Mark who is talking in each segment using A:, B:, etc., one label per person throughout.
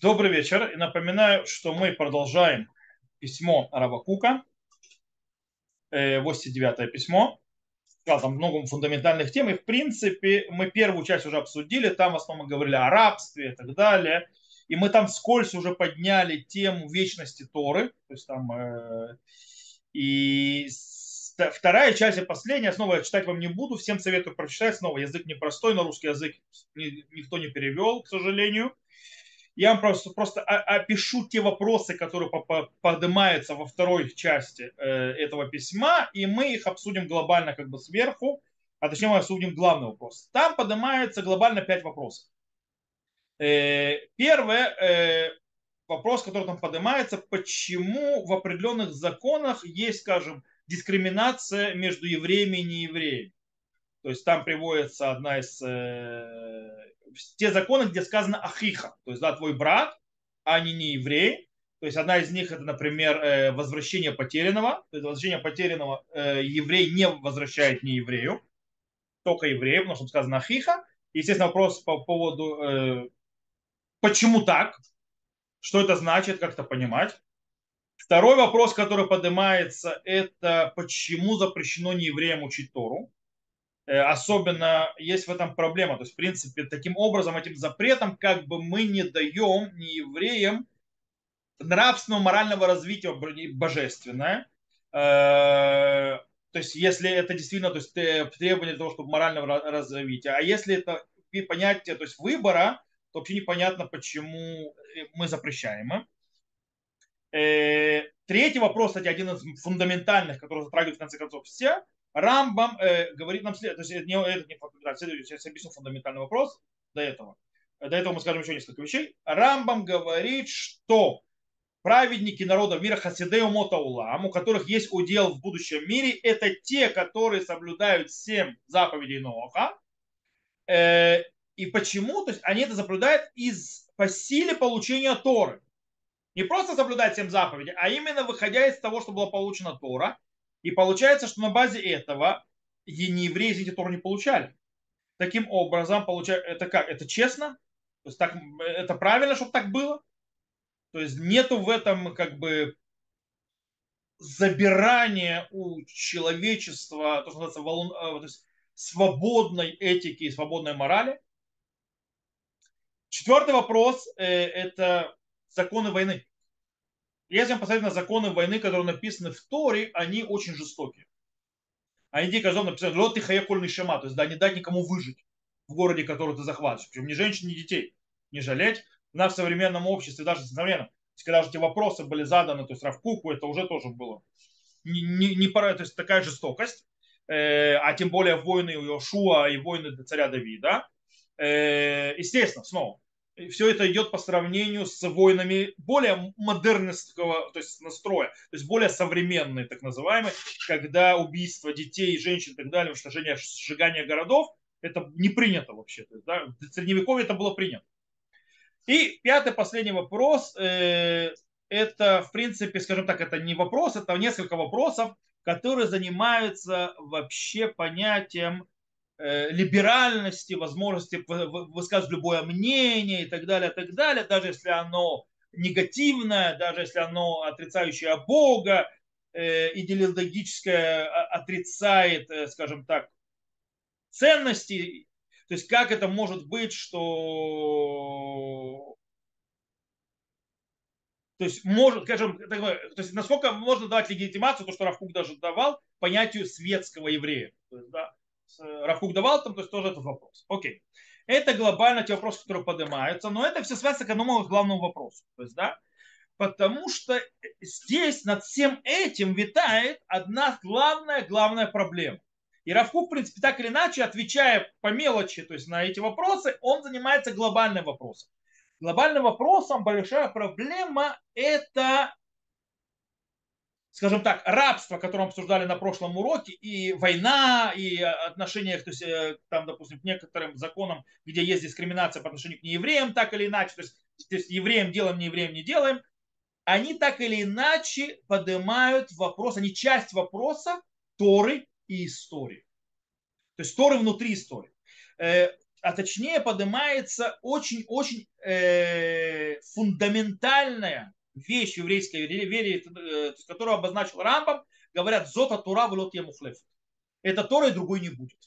A: Добрый вечер. И напоминаю, что мы продолжаем письмо Равакука, 89 письмо. Сказал, там много фундаментальных тем. И, в принципе, мы первую часть уже обсудили. Там в основном говорили о рабстве и так далее. И мы там вскользь уже подняли тему вечности Торы. То есть там... Э, и вторая часть и последняя, снова я читать вам не буду, всем советую прочитать, снова язык непростой, на русский язык никто не перевел, к сожалению. Я вам просто, просто опишу те вопросы, которые поднимаются во второй части э, этого письма, и мы их обсудим глобально как бы сверху, а точнее мы обсудим главный вопрос. Там поднимается глобально пять вопросов. Э, первое, э, вопрос, который там поднимается, почему в определенных законах есть, скажем, дискриминация между евреями и неевреями. То есть там приводится одна из те законы, где сказано ахиха, то есть да, твой брат, а не не еврей. То есть одна из них это, например, э, возвращение потерянного. То есть возвращение потерянного э, еврей не возвращает не еврею, только еврею, потому что сказано ахиха. Естественно, вопрос по поводу, э, почему так, что это значит, как это понимать. Второй вопрос, который поднимается, это почему запрещено неевреям учить Тору. Э, особенно есть в этом проблема. То есть, в принципе, таким образом, этим запретом, как бы мы не даем ни евреям нравственного, морального развития божественное. Э, то есть, если это действительно то есть, требование того, чтобы морального развития. А если это понятие то есть, выбора, то вообще непонятно, почему мы запрещаем. Э, третий вопрос, кстати, один из фундаментальных, который затрагивает в конце концов все, Рамбам э, говорит нам следующее, то есть это не, это не да, следующий, сейчас объясню фундаментальный вопрос до этого. До этого мы скажем еще несколько вещей. Рамбам говорит, что праведники народа мира Хасидею Мотаулам, у которых есть удел в будущем мире, это те, которые соблюдают семь заповедей Ноха. Э, и почему? То есть они это соблюдают из, по силе получения Торы. Не просто соблюдать семь заповедей, а именно выходя из того, что было получено Тора – и получается, что на базе этого не евреи эти Тору не получали. Таким образом, получается, это как? Это честно? То есть так, это правильно, чтобы так было? То есть нету в этом как бы забирания у человечества, то, что называется, волн, э, то есть свободной этики и свободной морали. Четвертый вопрос э, – это законы войны. Если мы посмотреть на законы войны, которые написаны в Торе, они очень жестокие. Они дико написаны, лот и хаякольный шама, то есть да, не дать никому выжить в городе, который ты захватываешь. Причем ни женщин, ни детей. Не жалеть. У нас в современном обществе, даже в современном, когда уже эти вопросы были заданы, то есть Равкуку, это уже тоже было не, не, не пора, то есть такая жестокость, э, а тем более войны Иошуа и войны царя Давида. Э, естественно, снова, все это идет по сравнению с войнами более модернистского то есть настроя, то есть более современные, так называемые, когда убийство детей, женщин и так далее, уничтожение, сжигание городов, это не принято вообще. То есть, да, в средневековье это было принято. И пятый, последний вопрос, э, это, в принципе, скажем так, это не вопрос, это несколько вопросов, которые занимаются вообще понятием либеральности, возможности высказывать любое мнение и так далее, и так далее, даже если оно негативное, даже если оно отрицающее Бога, э, идеологическое отрицает, э, скажем так, ценности. То есть как это может быть, что то есть, может, скажем, то есть, насколько можно давать легитимацию, то, что Равкук даже давал, понятию светского еврея. То есть, да, Равкук давал там, то есть тоже этот вопрос. Окей. Это глобально те вопросы, которые поднимаются, но это все связано к одному главному вопросу. То есть, да, потому что здесь над всем этим витает одна главная, главная проблема. И Равкук, в принципе, так или иначе, отвечая по мелочи, то есть на эти вопросы, он занимается глобальным вопросом. Глобальным вопросом большая проблема – это скажем так, рабство, которое мы обсуждали на прошлом уроке, и война, и отношения, то есть, э, там, допустим, к некоторым законам, где есть дискриминация по отношению к неевреям, так или иначе, то есть, то есть евреям делаем, не евреям не делаем, они так или иначе поднимают вопрос, они часть вопроса Торы и истории. То есть Торы внутри истории. Э, а точнее поднимается очень-очень э, фундаментальная вещь еврейской вере, э, которую обозначил Рамбам, говорят, зота тура в лот Это Тора и другой не будет.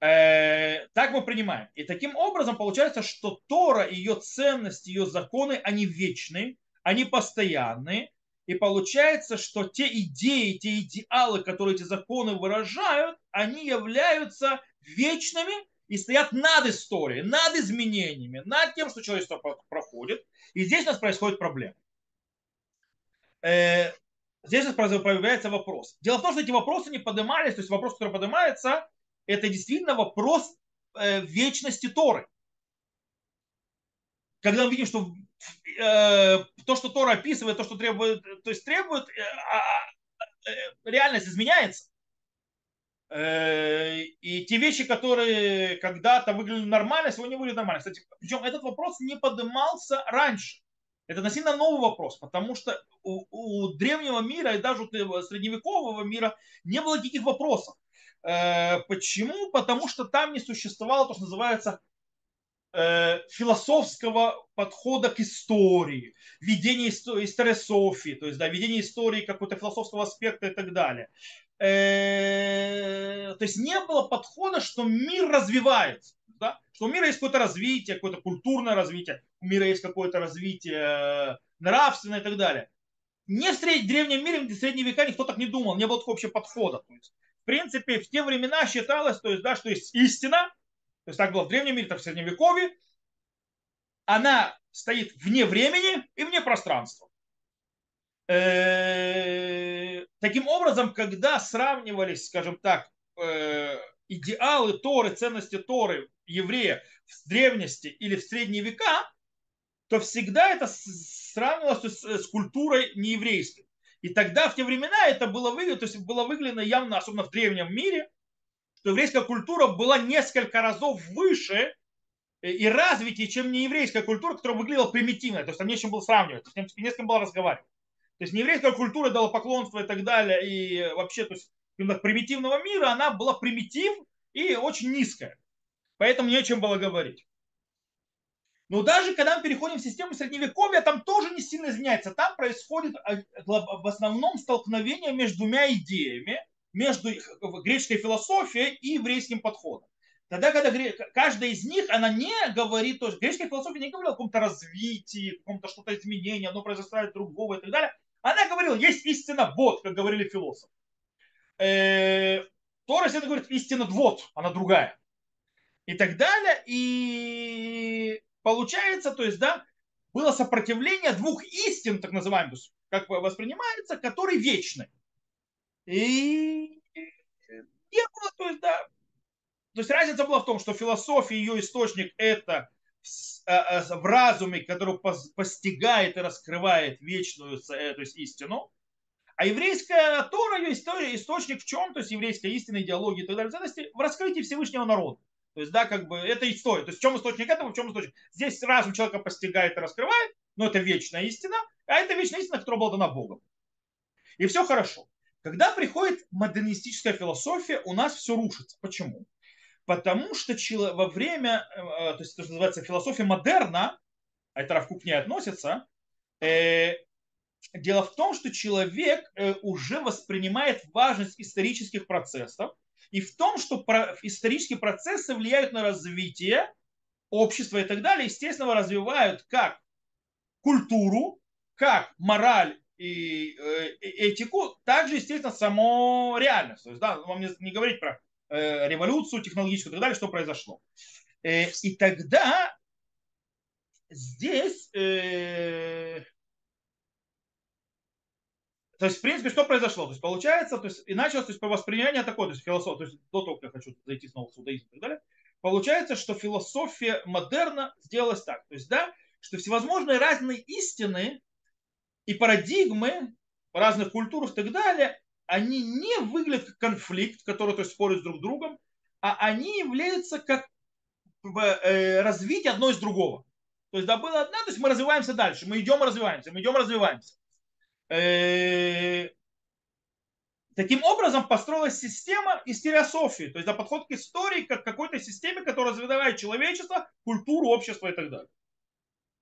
A: Э, так мы принимаем. И таким образом получается, что Тора, ее ценности, ее законы, они вечны, они постоянны. И получается, что те идеи, те идеалы, которые эти законы выражают, они являются вечными и стоят над историей, над изменениями, над тем, что человечество проходит. И здесь у нас происходит проблема. Э, здесь у нас появляется вопрос. Дело в том, что эти вопросы не поднимались, то есть вопрос, который поднимается, это действительно вопрос э, вечности Торы. Когда мы видим, что э, то, что Тора описывает, то, что требует, то есть требует, а, а, реальность изменяется. Э, и те вещи, которые когда-то выглядели нормально, сегодня выглядят нормально. Кстати, причем этот вопрос не поднимался раньше. Это относительно новый вопрос, потому что у, у древнего мира и даже у средневекового мира не было таких вопросов. Э, почему? Потому что там не существовало то, что называется э, философского подхода к истории, ведения историософии, то есть да, ведение истории какого-то философского аспекта и так далее. Э, то есть не было подхода, что мир развивается, да? что у мира есть какое-то развитие, какое-то культурное развитие, у мира есть какое-то развитие нравственное и так далее. Не в древнем мире, в средние века никто так не думал, не было такого вообще подхода. То есть принципе, в те времена считалось, то есть, да, что есть истина, то есть так было в древнем мире, так в средневековье, она стоит вне времени и вне пространства. Э, таким образом, когда сравнивались, скажем так, э, идеалы Торы, ценности Торы еврея в древности или в средние века, то всегда это сравнивалось с культурой нееврейской. И тогда, в те времена, это было выглядно, то есть было выглядно явно, особенно в древнем мире, что еврейская культура была несколько разов выше э, и развитие, чем нееврейская культура, которая выглядела примитивной. То есть там не с чем было сравнивать, то есть не с кем было разговаривать. То есть нееврейская культура дала поклонство и так далее, и вообще, то есть примитивного мира, она была примитив и очень низкая. Поэтому не о чем было говорить. Но даже когда мы переходим в систему средневековья, там тоже не сильно изменяется. Там происходит а, в основном столкновение между двумя идеями, между греческой философией и еврейским подходом. Тогда, когда каждая из них, она не говорит, то есть греческая философия не говорила о каком-то развитии, каком-то что-то изменении, одно произрастает другого и так далее. Она говорила, есть истина вот, как говорили философы. Э, Тора, это говорит, истина вот, она другая. И так далее. И Получается, то есть, да, было сопротивление двух истин, так называемых, как воспринимается, которые вечны. И не было, то есть, да, то есть разница была в том, что философия, ее источник это в а, а, разуме, который постигает и раскрывает вечную э, то есть истину, а еврейская Тора, ее история, источник в чем? То есть еврейская истина, идеология и так далее, ценности в раскрытии Всевышнего народа. То есть, да, как бы это история. То есть, в чем источник этого, в чем источник? Здесь разум человека постигает и раскрывает, но это вечная истина, а это вечная истина, которая была дана Богом. И все хорошо. Когда приходит модернистическая философия, у нас все рушится. Почему? Потому что во время, э, то есть то, что называется философия модерна, а это Равкук не относится, э, дело в том, что человек э, уже воспринимает важность исторических процессов, и в том, что исторические процессы влияют на развитие общества и так далее, естественно, развивают как культуру, как мораль и э, этику, также, естественно, само реальность. То есть, да, вам не, не говорить про э, революцию технологическую и так далее, что произошло. Э, и тогда здесь то есть, в принципе, что произошло? То есть, получается, то есть, и началось то есть, по восприятию такое, то есть, философия, то есть, до того, как я хочу зайти снова в судаизм и так далее, получается, что философия модерна сделалась так. То есть, да, что всевозможные разные истины и парадигмы разных культур и так далее, они не выглядят как конфликт, который то есть, спорят с друг другом, а они являются как э, развитие одно из другого. То есть, да, было одна, то есть мы развиваемся дальше, мы идем развиваемся, мы идем развиваемся. Э, Таким образом построилась система историософии, то есть да, подход к истории как к какой-то системе, которая развивает человечество, культуру, общество и так далее.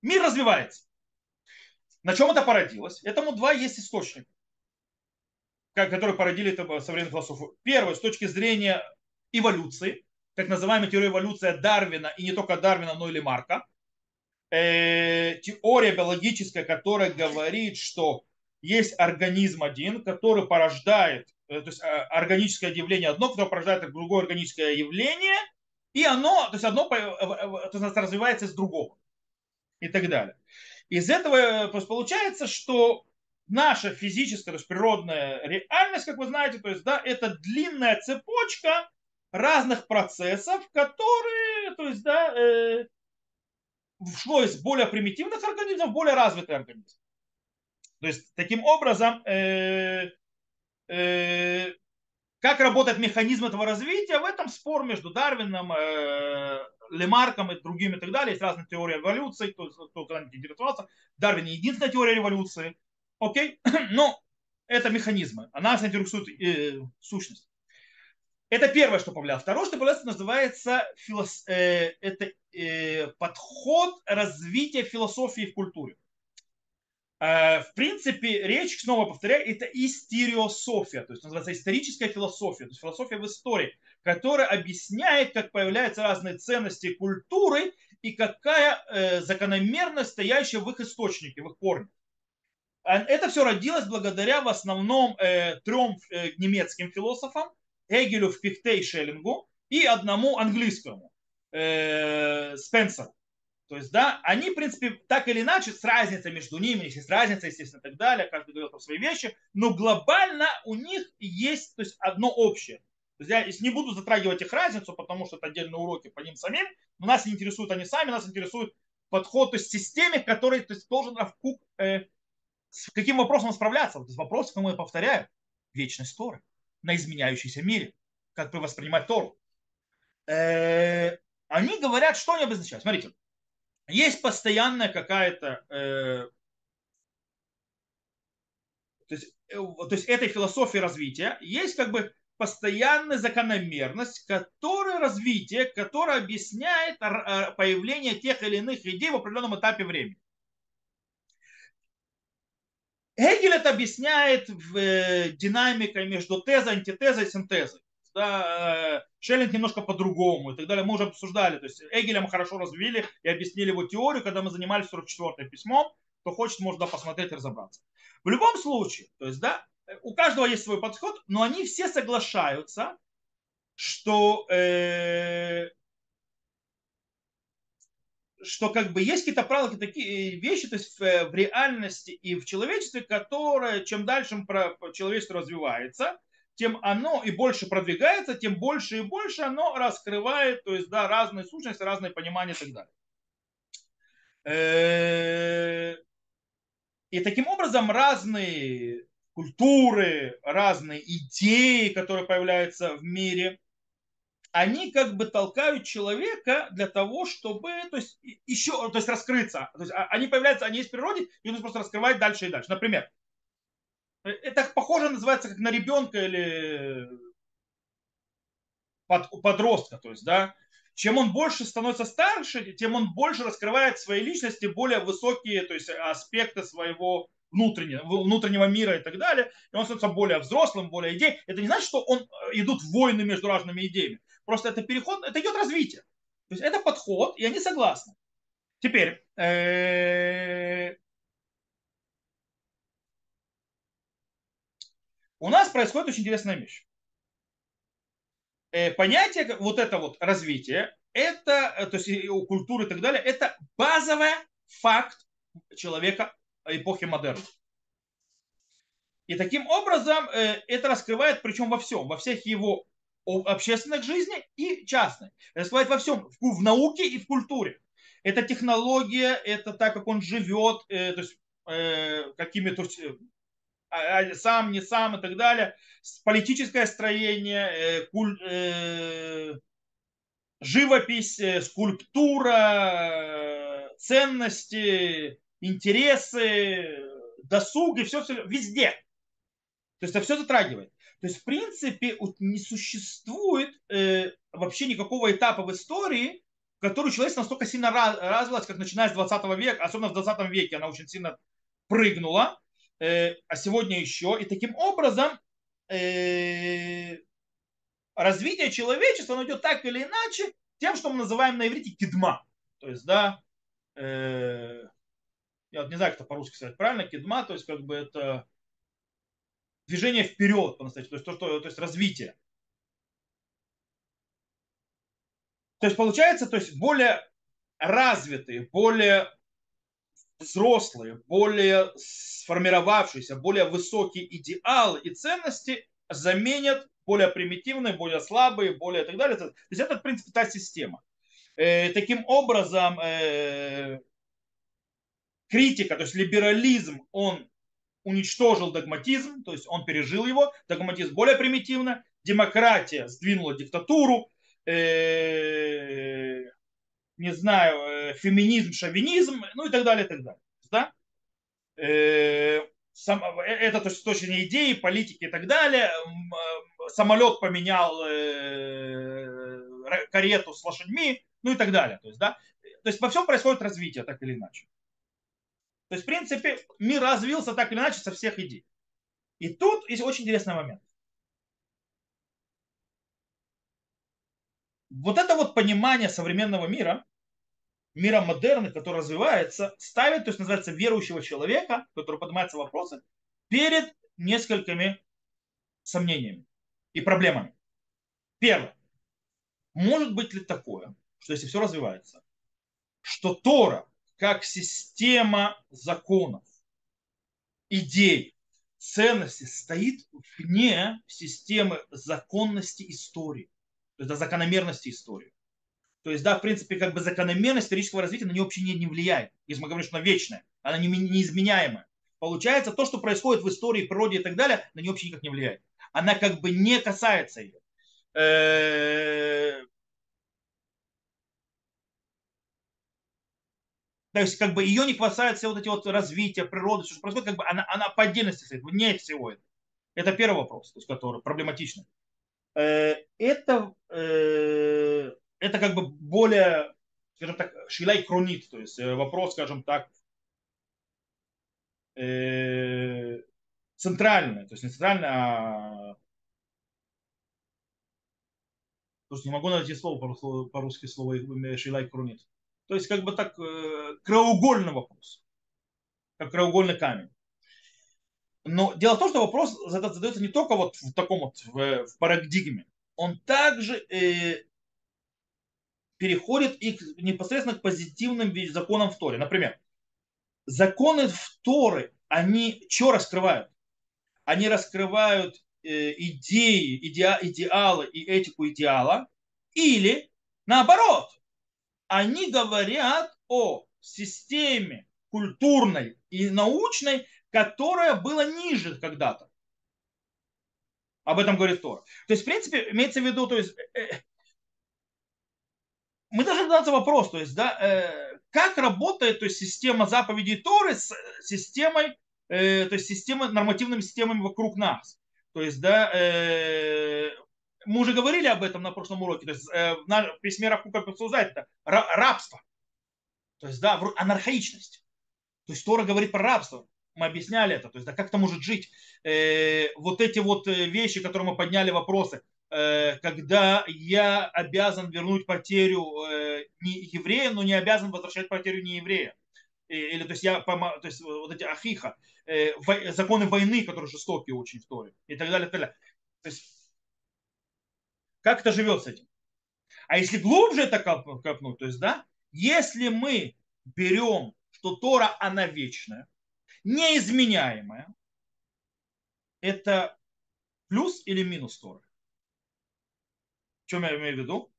A: Мир развивается. На чем это породилось? Этому два есть источника, которые породили это современные философы. Первый, с точки зрения эволюции, так называемая теория эволюции Дарвина, и не только Дарвина, но и Лемарка. Э, теория биологическая, которая говорит, что есть организм один, который порождает, э, то есть э, органическое явление одно, которое порождает другое органическое явление, и оно, то есть одно то есть развивается из другого и так далее. Из этого получается, что наша физическая, то есть природная реальность, как вы знаете, то есть, да, это длинная цепочка разных процессов, которые, то есть, да, э, шло из более примитивных организмов в более развитый организм. То есть, таким образом, э, э, как работает механизм этого развития, в этом спор между Дарвином, э, Лемарком и другими и так далее. Есть разные теории эволюции, кто, кто когда-нибудь интересовался. Дарвин не единственная теория эволюции. Окей? Но это механизмы. А нас интересует э, сущность. Это первое, что повлияло. Второе, что повлияло, называется филос... э, это, э, подход развития философии в культуре. Э, в принципе, речь, снова повторяю, это истериософия, то есть называется историческая философия, то есть философия в истории, которая объясняет, как появляются разные ценности культуры и какая э, закономерность, стоящая в их источнике, в их корне. А это все родилось благодаря в основном э, трем немецким философам, Эгелю, Фихте и Шеллингу, и одному английскому, Спенсеру. То есть, да, они, в принципе, так или иначе, с разницей между ними, есть разница, естественно, и так далее, каждый говорил про свои вещи, но глобально у них есть то есть, одно общее. То есть, я не буду затрагивать их разницу, потому что это отдельные уроки по ним самим, но нас не интересуют они сами, нас интересует подход, то есть системе, который то есть, должен Равкук э, с каким вопросом справляться. Вот вопрос, кому я повторяю, вечность Торы на изменяющейся мире, как воспринимать Тору. Э, они говорят, что они обозначают. Смотрите, есть постоянная какая-то э, то есть, э, то есть этой философии развития есть как бы постоянная закономерность, которая развитие, которая объясняет появление тех или иных идей в определенном этапе времени. Гегель это объясняет в э, динамикой между тезой, антитезой и синтезой да, э, Шеллинг немножко по-другому и так далее. Мы уже обсуждали, то есть Эгеля мы хорошо развили и объяснили его теорию, когда мы занимались 44-м письмом, кто хочет, да, посмотреть и разобраться. В любом случае, то есть, да, у каждого есть свой подход, но они все соглашаются, что, э, что как бы есть какие-то правила, такие э, вещи, то есть в, в реальности и в человечестве, которые чем дальше человечество развивается, тем оно и больше продвигается, тем больше и больше оно раскрывает, то есть, да, разные сущности, разные понимания и так далее. Э, и таким образом разные культуры, разные идеи, которые появляются в мире, они как бы толкают человека для того, чтобы то есть, еще то есть раскрыться. То есть, а, они появляются, они есть в природе, и нужно просто раскрывать дальше и дальше. Например, Э, это похоже называется как на ребенка или под, подростка, то есть, да, чем он больше становится старше, тем он больше раскрывает свои личности, более высокие, то есть аспекты своего внутреннего, внутреннего мира и так далее, и он становится более взрослым, более идей. Это не значит, что он, э, идут войны между разными идеями. Просто это переход, это идет развитие. То есть это подход, и они согласны. Теперь, э, у нас происходит очень интересная вещь. Э, понятие вот это вот развитие, это, э, то есть у культуры и так далее, это базовый факт человека эпохи модерна. И таким образом это раскрывает, причем во всем, во всех его общественных жизнях и частной. Раскрывает во всем, в науке и в культуре. Это технология, это так, как он живет, то есть какими-то а, а, сам, не сам и так далее, политическое строение, э, куль, э, живопись, э, скульптура, ценности, интересы, досуг и все, все везде. То есть это все затрагивает. То есть, в принципе, не существует э, вообще никакого этапа в истории, в который человек настолько сильно развилась, как начиная с 20 века, особенно в 20 веке она очень сильно прыгнула, э, а сегодня еще. И таким образом э, развитие человечества оно идет так или иначе тем, что мы называем на иврите кидма. То есть, да, э, я вот не знаю, как это по-русски сказать правильно, кидма, то есть как бы это движение вперед по-настоящему, то есть, то, что, то есть развитие. То есть получается, то есть более развитые, более взрослые, более сформировавшиеся, более высокие идеалы и ценности заменят более примитивные, более слабые, более так далее. То есть это, в принципе, та система. Э, таким образом, э, критика, то есть либерализм, он уничтожил догматизм, то есть он пережил его, догматизм более примитивно, демократия сдвинула диктатуру, э, не знаю, э, феминизм, шовинизм, ну и так далее, и так далее. Да? Э, сам, э, это то есть, с точки зрения идеи, политики и так далее. Самолет поменял карету с лошадьми, ну и так далее. То есть, да? то есть во всем происходит развитие, так или иначе. То есть, в принципе, мир развился так или иначе со всех идей. И тут есть очень интересный момент. Вот это вот понимание современного мира, мира модерна, который развивается, ставит, то есть называется, верующего человека, который поднимается вопросы, перед несколькими сомнениями и проблемами. Первое. Может быть ли такое, что если все развивается, что Тора как система законов, идей, ценностей стоит вне системы законности истории, то есть закономерности истории. То есть, да, в принципе, как бы закономерность исторического развития на нее вообще не, не влияет. Если мы говорим, что она вечная, она не, неизменяемая. Получается, то, что происходит в истории, природе и так далее, на нее вообще никак не влияет. Она как бы не касается ее. То есть, как бы ее не касаются все вот эти вот развития природы, все, что происходит, как бы она, она по отдельности стоит, вне всего этого. Это первый вопрос, то есть, который проблематичный. Э, это, э, это как бы более, скажем так, шилай кронит, то есть э, вопрос, скажем так, центральный, то есть не центральный, а Просто не могу найти слово по-русски слово шилай кронит. То есть как бы так э, краеугольный вопрос, как краеугольный камень. Но дело в том, что вопрос задается не только вот в таком вот в, в парадигме, он также э, переходит и к, непосредственно к позитивным законам в Торе. Например, законы в Торы, они что раскрывают? Они раскрывают э, идеи, идеа, идеалы и этику идеала, или наоборот, они говорят о системе культурной и научной, которая была ниже когда-то. Об этом говорит Тора. То есть, в принципе, имеется в виду, то есть, э, э мы должны задаться вопрос, то есть, да, э, как работает то есть, система заповедей Торы с системой, э, то есть, системой, нормативными системами вокруг нас. То есть, да, э, мы уже говорили об этом на прошлом уроке, то есть э, в письме Рафука обсуждает это рабство. То есть, да, анархаичность. То есть Тора говорит про рабство. Мы объясняли это. То есть, да, как это может жить? Э, вот эти вот э, вещи, которые мы подняли вопросы. Э, когда я обязан вернуть потерю э, не еврея, но не обязан возвращать потерю не еврея. Э, или, то есть, я, то есть, вот эти ахиха, э, законы войны, которые жестокие очень в Торе. И так далее, и так далее. То есть, как это живет с этим? А если глубже это копнуть, то есть, да, если мы берем, что Тора, она вечная, неизменяемая, это плюс или минус Торы? В чем я имею в виду?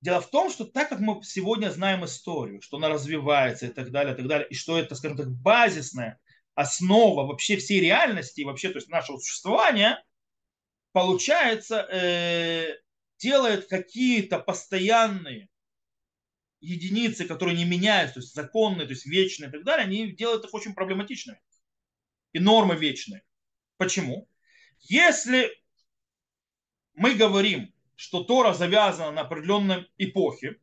A: Дело в том, что так как мы сегодня знаем историю, что она развивается и так далее, и так далее, и что это, скажем так, базисная основа вообще всей реальности и вообще то есть нашего существования, получается, э, делает какие-то постоянные единицы, которые не меняются, то есть законные, то есть вечные и так далее, они делают их очень проблематичными. И нормы вечные. Почему? Если мы говорим, что Тора завязана на определенной эпохе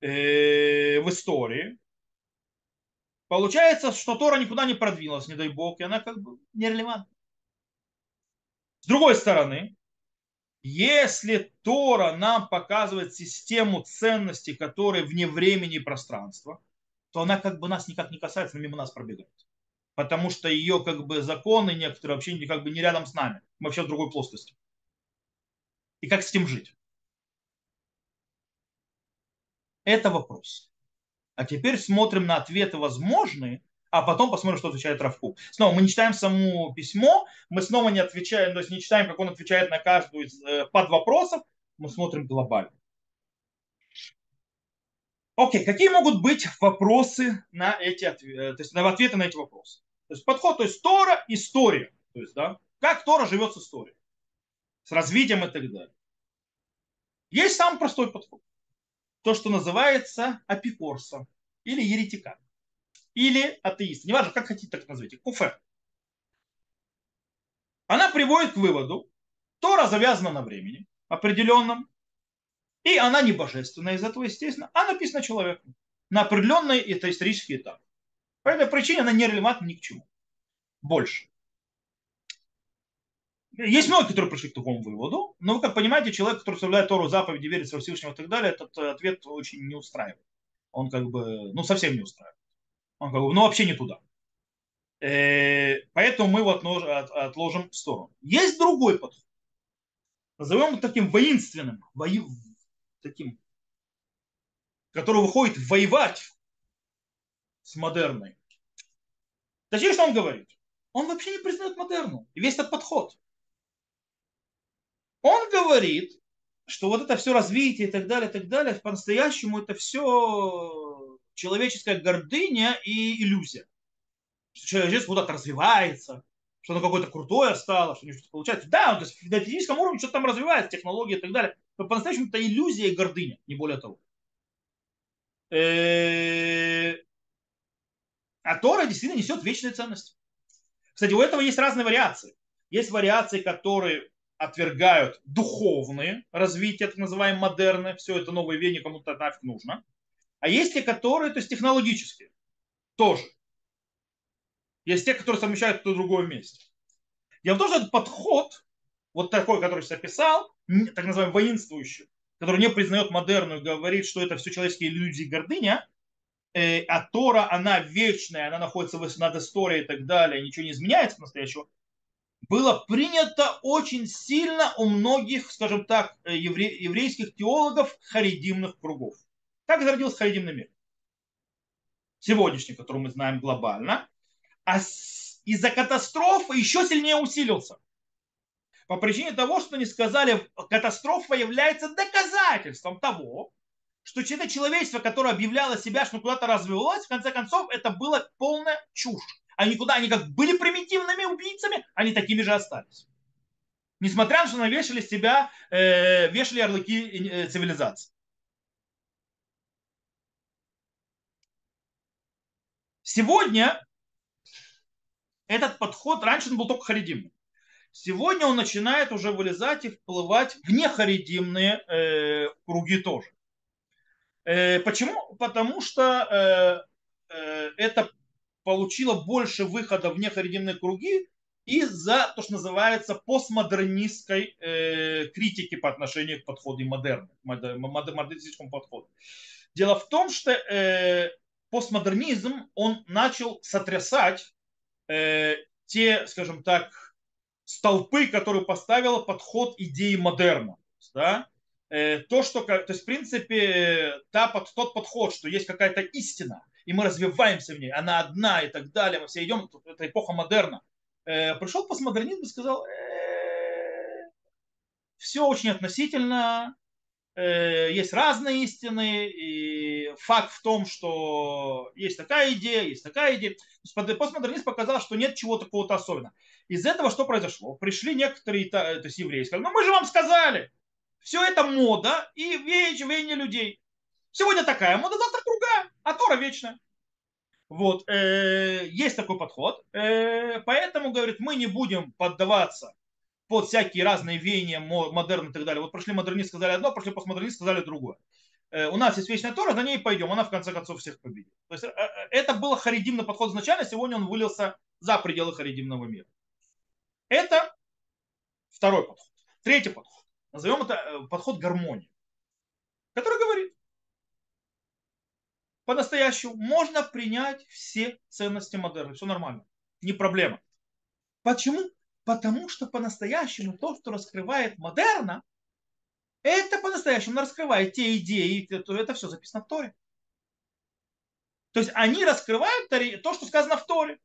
A: э, в истории, получается, что Тора никуда не продвинулась, не дай бог, и она как бы нерелевантна. С другой стороны, если Тора нам показывает систему ценностей, которые вне времени и пространства, то она как бы нас никак не касается, но мимо нас пробегает. Потому что ее как бы законы некоторые вообще как бы не рядом с нами. Мы вообще в другой плоскости. И как с этим жить? Это вопрос. А теперь смотрим на ответы возможные, а потом посмотрим, что отвечает Равку. Снова мы не читаем само письмо, мы снова не отвечаем, то есть не читаем, как он отвечает на каждую из э, под вопросов, мы смотрим глобально. Окей, какие могут быть вопросы на эти ответы, э, то есть на ответы на эти вопросы? То есть подход, то есть Тора, история. То есть, да, как Тора живет с историей с развитием и так далее. Есть самый простой подход. То, что называется апикорса или еретика. Или атеист. Неважно, как хотите, так назовите. Куфе. Она приводит к выводу, Тора завязана на времени определенном, и она не божественная из этого, естественно, а написана человеком на определенный, это исторический этап. По этой причине она не релевантна ни к чему. Больше. Есть многие, которые пришли к такому выводу, но вы как понимаете, человек, который составляет Тору, заповеди, верит во Всевышнего и так далее, этот э, ответ очень не устраивает. Он как бы, ну совсем не устраивает. Он бы, ну вообще не туда. Э, поэтому мы его отложим в сторону. Есть другой подход. Назовем его таким воинственным, вои, таким, который выходит воевать с модерной. Точнее, что он говорит? Он вообще не признает модерну. И весь этот подход. Он говорит, что вот это все развитие и так далее, и так далее, по-настоящему это все человеческая гордыня и иллюзия. Что человек куда-то развивается, что оно какое-то крутое стало, что что-то получается. Да, то есть на физическом уровне что-то там развивается, технологии и так далее. Но по-настоящему это иллюзия и гордыня, не более того. Э, а Тора действительно несет вечные ценности. Кстати, у этого есть разные вариации. Есть вариации, которые отвергают духовные развития, так называемые модерны, все это новое веяние кому-то нафиг нужно. А есть те, которые, то есть технологические, тоже. Есть те, которые совмещают то другое вместе. Дело в том, что этот подход, вот такой, который я описал, так называемый воинствующий, который не признает модерную, говорит, что это все человеческие иллюзии гордыня, э, а Тора, она вечная, она находится над историей и так далее, ничего не изменяется настоящего, было принято очень сильно у многих, скажем так, э, евре, еврейских теологов харидимных кругов. Как зародился харидимный мир? Сегодняшний, который мы знаем глобально. А из-за катастрофы еще сильнее усилился. По причине того, что они сказали, катастрофа является доказательством того, что это человечество, которое объявляло себя, что куда-то развивалось, в конце концов, это было полная чушь они куда, они как были примитивными убийцами, они такими же остались. Несмотря на то, что навешали себя, э, вешали ярлыки э, цивилизации. Сегодня этот подход, раньше он был только харидимный. Сегодня он начинает уже вылезать и вплывать в нехаридимные э, круги тоже. Э, почему? Потому что э, э, это получила больше выхода в нехаридимные круги из-за то, что называется постмодернистской э, критики по отношению к подходу модерна, модернистическому подходу. Дело в том, что э, постмодернизм, он начал сотрясать э, те, скажем так, столпы, которые поставила подход идеи модерна. Да? Э, то, что, то есть, в принципе, та, под, тот подход, что есть какая-то истина, и мы развиваемся в ней, она одна и так далее, мы все идем, это эпоха модерна. Э, пришел постмодернизм и сказал, э, все очень относительно, э, есть разные истины, и факт в том, что есть такая идея, есть такая идея. Постмодернизм показал, что нет чего такого-то особенного. Из этого что произошло? Пришли некоторые, то есть евреи, сказали, ну мы же вам сказали, все это мода и веяние людей. Сегодня такая мода, завтра другая, а Тора вечная. Вот, э, есть такой подход, э, поэтому, говорит, мы не будем поддаваться под всякие разные веяния, модерн и так далее. Вот прошли модернисты, сказали одно, прошли постмодернисты, сказали другое. Э, у нас есть вечная Тора, за ней пойдем, она в конце концов всех победит. То есть э, э, это был харидимный подход изначально, сегодня он вылился за пределы харидимного мира. Это второй подход. Третий подход. Назовем это подход гармонии, который говорит, по-настоящему можно принять все ценности модерна. Все нормально. Не проблема. Почему? Потому что по-настоящему то, что раскрывает модерна, это по-настоящему раскрывает те идеи, это, все записано в Торе. То есть они раскрывают то, что сказано в Торе.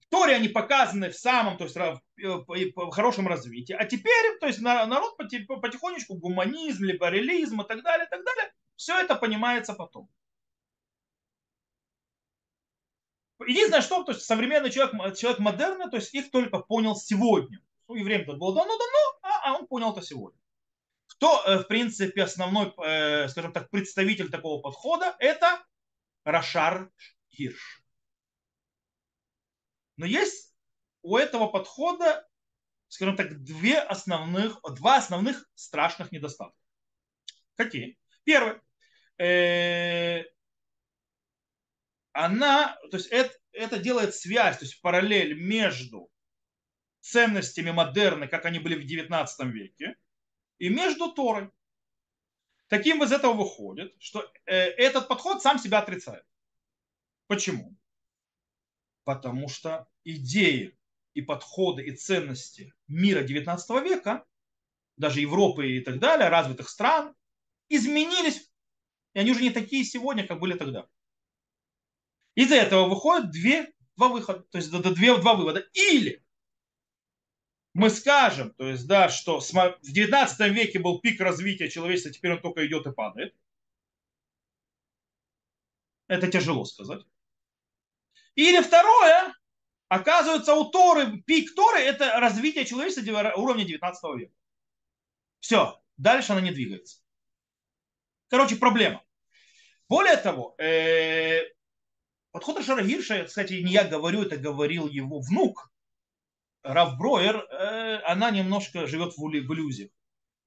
A: В Торе они показаны в самом, то есть в хорошем развитии. А теперь, то есть народ потихонечку гуманизм, либерализм и так далее, и так далее, все это понимается потом. Единственное, что то есть современный человек, человек модерна, то есть их только понял сегодня. Ну, и время было давно-давно, а, а он понял это сегодня. Кто, э, в принципе, основной, э, скажем так, представитель такого подхода, это Рашар Гирш. Но есть у этого подхода, скажем так, две основных, два основных страшных недостатка. Какие? Первый. Она, то есть это, это делает связь, то есть параллель между ценностями модерны, как они были в 19 веке, и между Торой. Таким из этого выходит, что э, этот подход сам себя отрицает. Почему? Потому что идеи и подходы и ценности мира 19 века, даже Европы и так далее, развитых стран, изменились. И они уже не такие сегодня, как были тогда. Из этого выходят две, два выхода, то есть две, два вывода. Или мы скажем, то есть, да, что в 19 веке был пик развития человечества, теперь он только идет и падает. Это тяжело сказать. Или второе, оказывается, у Торы, пик Торы, это развитие человечества уровня 19 века. Все, дальше она не двигается. Короче, проблема. Более того, э, Подход Рашара Гирша, кстати, не я говорю, это говорил его внук, Рав Броер, э, она немножко живет в иллюзиях.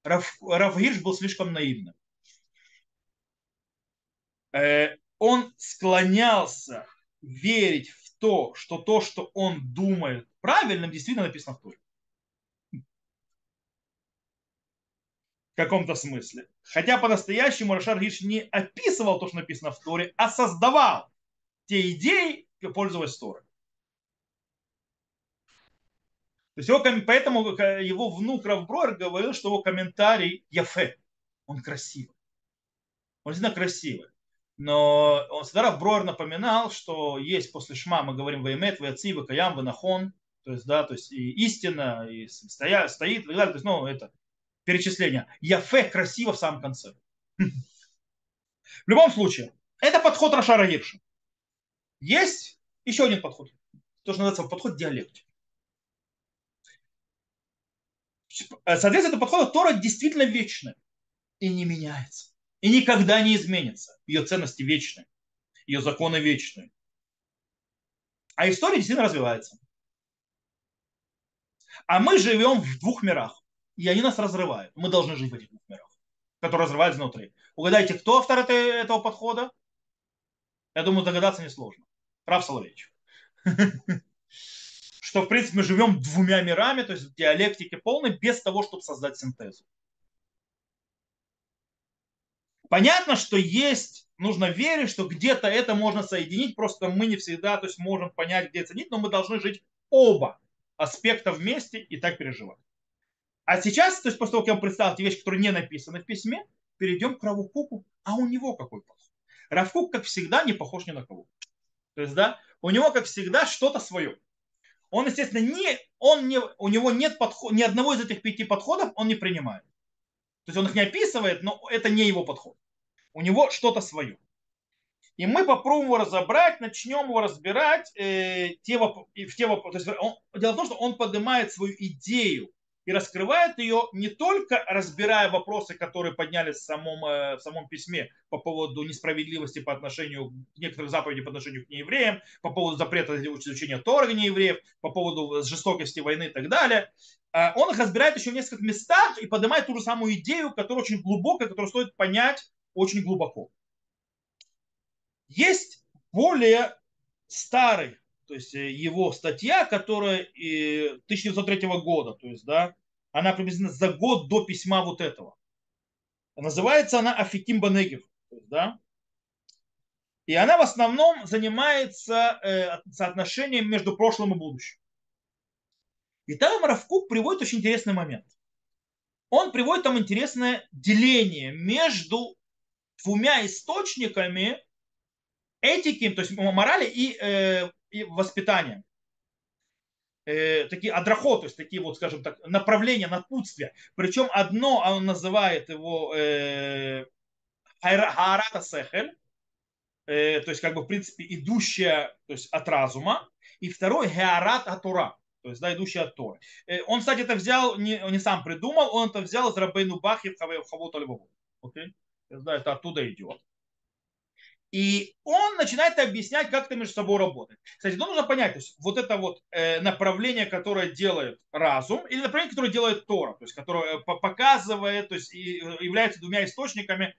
A: Рав, Рав Гирш был слишком наивным. Э, он склонялся верить в то, что то, что он думает правильным, действительно написано в Торе. В каком-то смысле. Хотя по-настоящему Рашар Гирш не описывал то, что написано в Торе, а создавал те идеи, пользуясь Торой. То есть его, поэтому его внук Равброер говорил, что его комментарий Яфе, он красивый. Он действительно красивый. Но он всегда Равброер напоминал, что есть после Шма, мы говорим Ваймет, Ваяци, Вакаям, Ванахон, то есть, да, то есть и истина, и стоя, стоит, и так далее. То есть, ну, это перечисление. Яфе красиво в самом конце. В любом случае, это подход Рашара Гирша. Есть еще один подход. То, что называется подход диалектики. Соответственно, это подход Тора действительно вечный и не меняется. И никогда не изменится. Ее ценности вечны. Ее законы вечны. А история действительно развивается. А мы живем в двух мирах. И они нас разрывают. Мы должны жить в этих двух мирах, которые разрываются внутри. Угадайте, кто автор этого подхода? Я думаю, догадаться несложно. Прав Соловейевич. Что, в принципе, мы живем двумя мирами, то есть в диалектике полной, без того, чтобы создать синтезу. Понятно, что есть, нужно верить, что где-то это можно соединить, просто мы не всегда то есть, можем понять, где соединить, но мы должны жить оба аспекта вместе и так переживать. А сейчас, то есть после того, как я вам представил вещи, которые не написаны в письме, перейдем к Равукуку, а у него какой подход? Равкук, как всегда, не похож ни на кого. То есть, да, у него, как всегда, что-то свое. Он, естественно, не, он не, у него нет подход, ни одного из этих пяти подходов он не принимает. То есть он их не описывает, но это не его подход. У него что-то свое. И мы попробуем его разобрать, начнем его разбирать э, те, в те То есть он, дело в том, что он поднимает свою идею и раскрывает ее не только разбирая вопросы, которые поднялись в самом, э, в самом письме по поводу несправедливости по отношению к некоторым заповедям по отношению к неевреям, по поводу запрета изучения Тора неевреев, по поводу жестокости войны и так далее. А он их разбирает еще в нескольких местах и поднимает ту же самую идею, которая очень глубокая, которую стоит понять очень глубоко. Есть более старый то есть э, его статья, которая 1903 года, то есть, да, она приблизительно за год до письма вот этого. Называется она Афиким Банегев, да, и она в основном занимается э, соотношением между прошлым и будущим. И там Равкук приводит очень интересный момент. Он приводит там интересное деление между двумя источниками этики, то есть морали и э, и воспитанием. Э, такие адрахот, то есть такие вот, скажем так, направления, напутствия. Причем одно он называет его э, Хаарата Сехель, э, то есть как бы в принципе идущая то есть, от разума, и второй Геарат Атура, то есть да, идущая от Торы. Э, он, кстати, это взял, не, не сам придумал, он это взял из Рабейну Бахи в Хавот Альваву. Окей? Да, это оттуда идет. И он начинает объяснять, как это между собой работает. Кстати, ну, нужно понять, то есть вот это вот э, направление, которое делает разум, или направление, которое делает Тора, то есть которое э, показывает, то есть э, является двумя источниками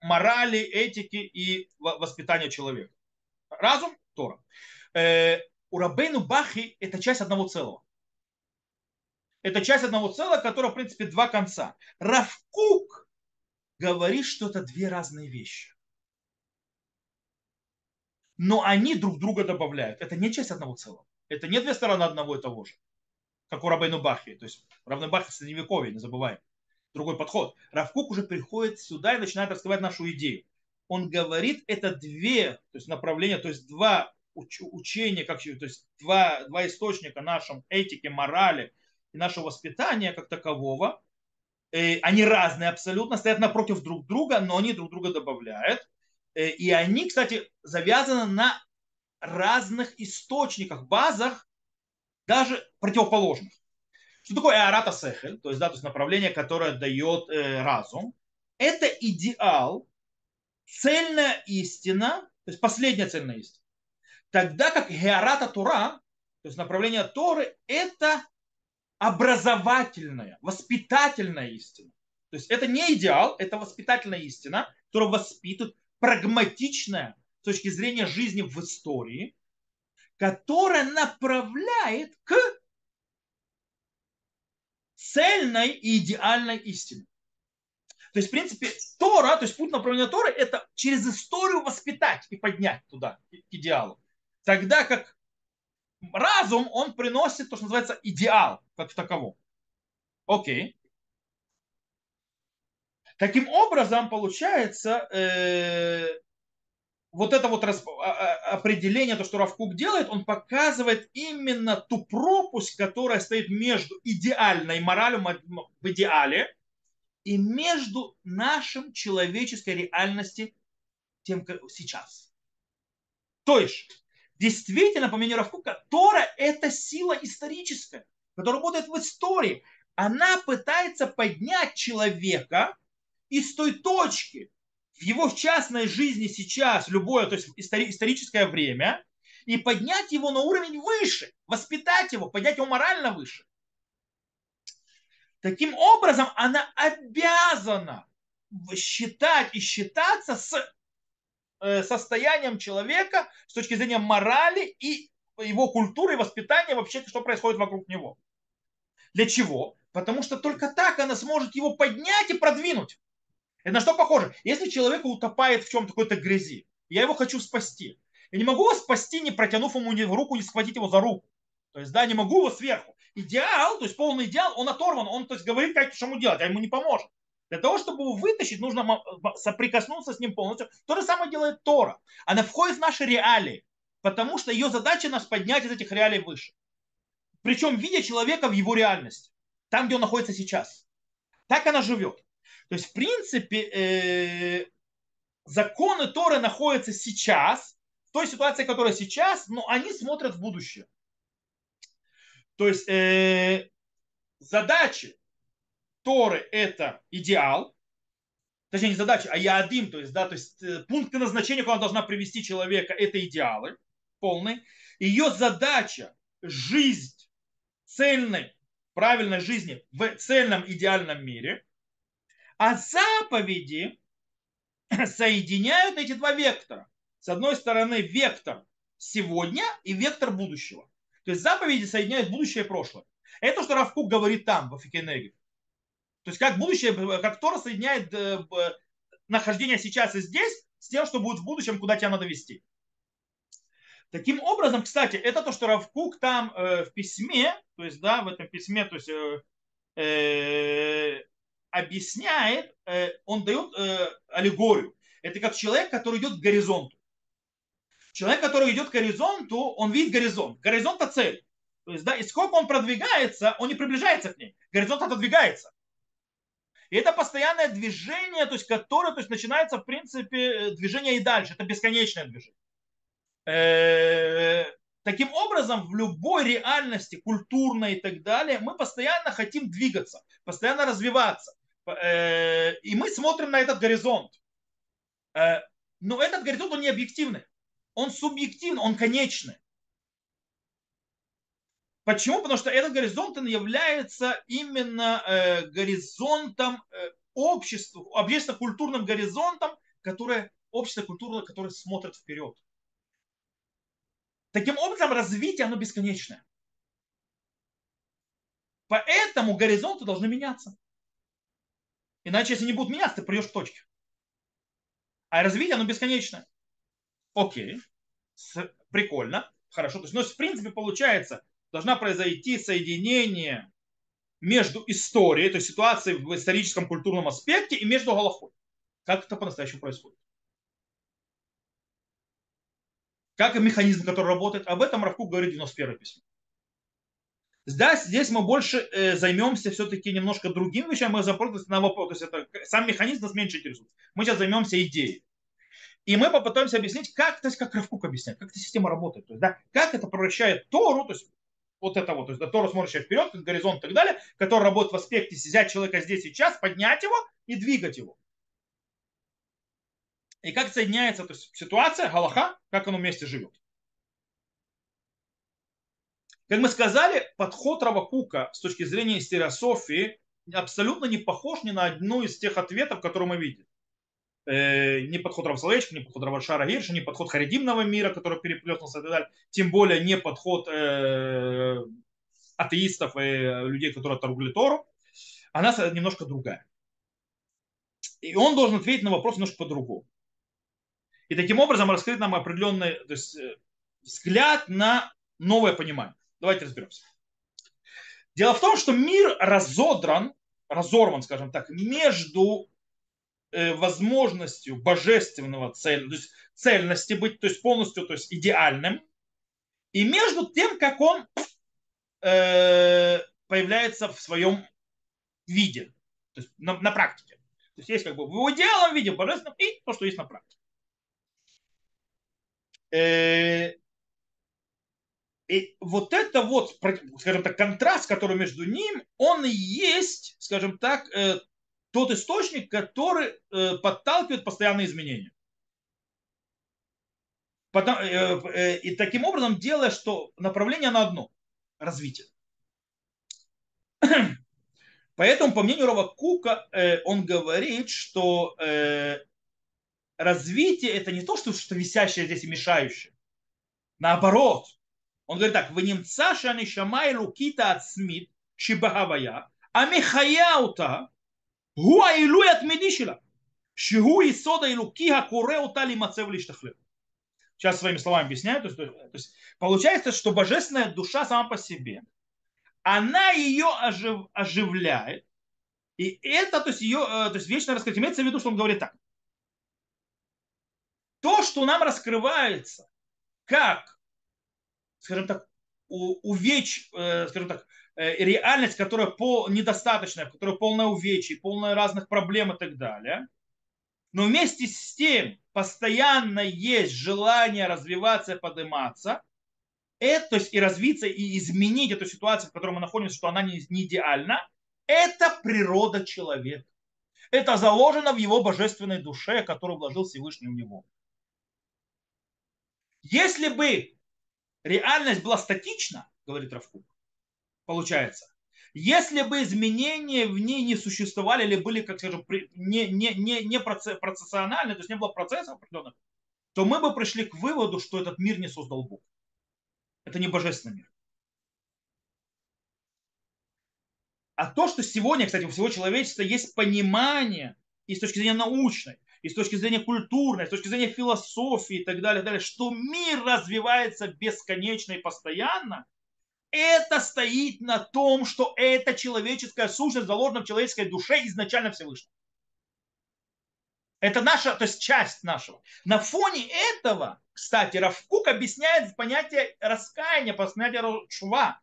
A: морали, этики и воспитания человека. Разум, Тора. У Рабейну Бахи это часть одного целого. Это часть одного целого, которое, в принципе, два конца. Равкук говорит, что это две разные вещи но они друг друга добавляют. Это не часть одного целого. Это не две стороны одного и того же. Как у Рабейну Бахи. То есть Рабейну Бахи средневековье, не забываем. Другой подход. Равкук уже приходит сюда и начинает раскрывать нашу идею. Он говорит, это две то есть направления, то есть два уч- учения, как, то есть два, два источника нашем этике, морали и нашего воспитания как такового. И э, они разные абсолютно, стоят напротив друг друга, но они друг друга добавляют. Э, и они, кстати, завязаны на разных источниках, базах, даже противоположных. Что такое Арата Сехель, то есть, да, то есть направление, которое дает э, разум? Это идеал, цельная истина, то есть последняя цельная истина. Тогда как Геарата Тура, то есть направление Торы, это образовательная, воспитательная истина. То есть это не идеал, это воспитательная истина, которая воспитывает, прагматичная с точки зрения жизни в истории, которая направляет к цельной и идеальной истине. То есть, в принципе, Тора, то есть путь направления Торы, это через историю воспитать и поднять туда, к идеалу. Тогда как разум, он приносит то, что называется идеал, как в таковом. Окей. Таким образом, получается, э, вот это вот расп... А, а, определение, то, что Равкук делает, он показывает именно ту пропасть, которая стоит между идеальной моралью в идеале и между нашим человеческой реальности тем, как сейчас. То есть, действительно, по мнению Равкука, Тора – это сила историческая, которая работает в истории. Она пытается поднять человека из той точки, в его частной жизни сейчас, любое, то есть историческое время, и поднять его на уровень выше, воспитать его, поднять его морально выше. Таким образом, она обязана считать и считаться с э, состоянием человека с точки зрения морали и его культуры воспитания вообще, что происходит вокруг него. Для чего? Потому что только так она сможет его поднять и продвинуть. Это на что похоже? Если человек утопает в чем-то какой-то грязи, я его хочу спасти. Я не могу его спасти, не протянув ему ни в руку, не схватить его за руку. То есть, да, не могу его сверху. Идеал, то есть полный идеал, он оторван, он то есть, говорит, как что ему делать, а ему не поможет. Для того, чтобы его вытащить, нужно соприкоснуться с ним полностью. То же самое делает Тора. Она входит в наши реалии, потому что ее задача нас поднять из этих реалий выше. Причем видя человека в его реальности, там, где он находится сейчас. Так она живет. То есть, в принципе, э, законы Торы находятся сейчас, в той ситуации, которая сейчас, но они смотрят в будущее. То есть, э, задачи Торы это идеал, точнее не задача, а яадим, то есть, да, то есть э, пункты назначения, куда должна привести человека, это идеалы полные. Ее задача жизнь цельной, правильной жизни в цельном идеальном мире, а заповеди соединяют эти два вектора. С одной стороны, вектор сегодня и вектор будущего. То есть заповеди соединяют будущее и прошлое. Это то, что Равкук говорит там, в Афикенеге. То есть как будущее, как Тора соединяет э, нахождение сейчас и здесь с тем, что будет в будущем, куда тебя надо вести. Таким образом, кстати, это то, что Равкук там э, в письме, то есть, да, в этом письме, то есть, э, э, объясняет, э, он дает э, аллегорию. Это как человек, который идет к горизонту. Человек, который идет к горизонту, он видит горизонт. Горизонт – это цель. То есть, да, и сколько он продвигается, он не приближается к ней. Горизонт отодвигается. И это постоянное движение, то есть, которое то есть, начинается, в принципе, э, движение и дальше. Это бесконечное движение. Таким образом, в любой реальности, культурной и так далее, мы постоянно хотим двигаться, постоянно развиваться. Э, и мы смотрим на этот горизонт. Но этот горизонт, он не объективный. Он субъективный, он конечный. Почему? Потому что этот горизонт он является именно э, горизонтом э, общества, общественно-культурным горизонтом, которое общество культурное, которое смотрит вперед. Таким образом, развитие, оно бесконечное. Поэтому горизонты должны меняться. Иначе, если не будут меняться, ты придешь к точке. А развитие, оно бесконечное. Окей. Прикольно. Хорошо. То есть, но в принципе получается, должна произойти соединение между историей, то есть ситуацией в историческом культурном аспекте и между Галахой. Как это по-настоящему происходит? Как механизм, который работает? Об этом Равкук говорит в 91 письме. Здесь, здесь мы больше э, займемся все-таки немножко другим вещами. Мы запросим на вопрос. То есть это, сам механизм нас меньше интересует. Мы сейчас займемся идеей. И мы попытаемся объяснить, как, то есть как Равкук объясняет, как эта система работает. То есть, да, как это превращает Тору, то есть вот это вот, то есть да, Тора смотрящая вперед, горизонт и так далее, который работает в аспекте взять человека здесь сейчас, поднять его и двигать его. И как соединяется то есть, ситуация, Галаха, как оно вместе живет. Как мы сказали, подход Равакука с точки зрения стереософии абсолютно не похож ни на одну из тех ответов, которые мы видим. Э, не подход Равсалечка, не подход Равашара Гирша, не подход харидимного мира, который переплетался и так далее, тем более не подход э, атеистов и людей, которые отторгли Тору, она немножко другая. И он должен ответить на вопрос немножко по-другому. И таким образом раскрыть нам определенный то есть, э, взгляд на новое понимание. Давайте разберемся. Дело в том, что мир разодран, разорван, скажем так, между Э, возможностью божественного цель, то есть цельности быть, то есть полностью, то есть идеальным, и между тем, как он э, появляется в своем виде, то есть на, на практике. То есть есть как бы в его идеальном виде, в божественном, и то, что есть на практике. Э, и вот это вот, скажем так, контраст, который между ним, он и есть, скажем так, э, тот источник, который э, подталкивает постоянные изменения. Потом, э, и таким образом делая, что направление на одно – развитие. Поэтому, по мнению Рова Кука, он говорит, что развитие – это не то, что, что висящее здесь и мешающее. Наоборот. Он говорит так, в немца шани шамай лукита ацмит шибагавая, а михаяута гуа илуй атмидишила, шигу и сода и луки хакуреута лимацев лиштахлев. Сейчас своими словами объясняю. То есть, то есть получается, что божественная душа сама по себе, она ее ожив, оживляет, и это, то есть, ее, э, то есть вечное раскрытие. Имеется в виду, что он говорит так. То, что нам раскрывается как скажем так, увеч, скажем так, Э, реальность, которая по, недостаточная, которая полная увечий, полная разных проблем и так далее. Но вместе с тем постоянно есть желание развиваться подниматься. это, то есть и развиться, и изменить эту ситуацию, в которой мы находимся, что она не, не идеальна, это природа человека. Это заложено в его божественной душе, которую вложил Всевышний в него. Если бы реальность была статична, говорит Равкук, получается, если бы изменения в ней не существовали или были, как скажем, не, не, не, не процессиональны, то есть не было процессов определенных, то мы бы пришли к выводу, что этот мир не создал Бог. Это не божественный мир. А то, что сегодня, кстати, у всего человечества есть понимание и с точки зрения научной, и с точки зрения культурной, и с точки зрения философии и так далее, далее, что мир развивается бесконечно и постоянно, это стоит на том, что эта человеческая сущность заложена в человеческой душе изначально Всевышнего. Это наша, то есть часть нашего. На фоне этого, кстати, Равкук объясняет понятие раскаяния, понятие чува,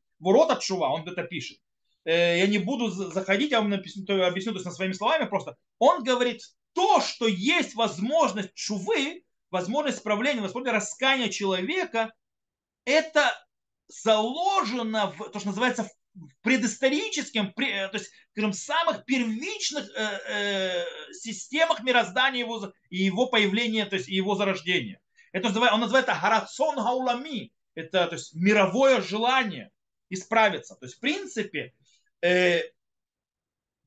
A: от чува, он это пишет. Э, я не буду заходить, я вам объясню, объясню то есть, своими словами просто. Он говорит, то, что есть возможность чувы, возможность исправления, возможность раскаяния человека, это заложено в то, что называется в предысторическом, э, то есть, скажем, самых первичных э, э, системах мироздания его, и его появления, то есть его зарождения. Это он называет это гарацон гаулами, это то есть мировое желание исправиться. То есть, в принципе, э,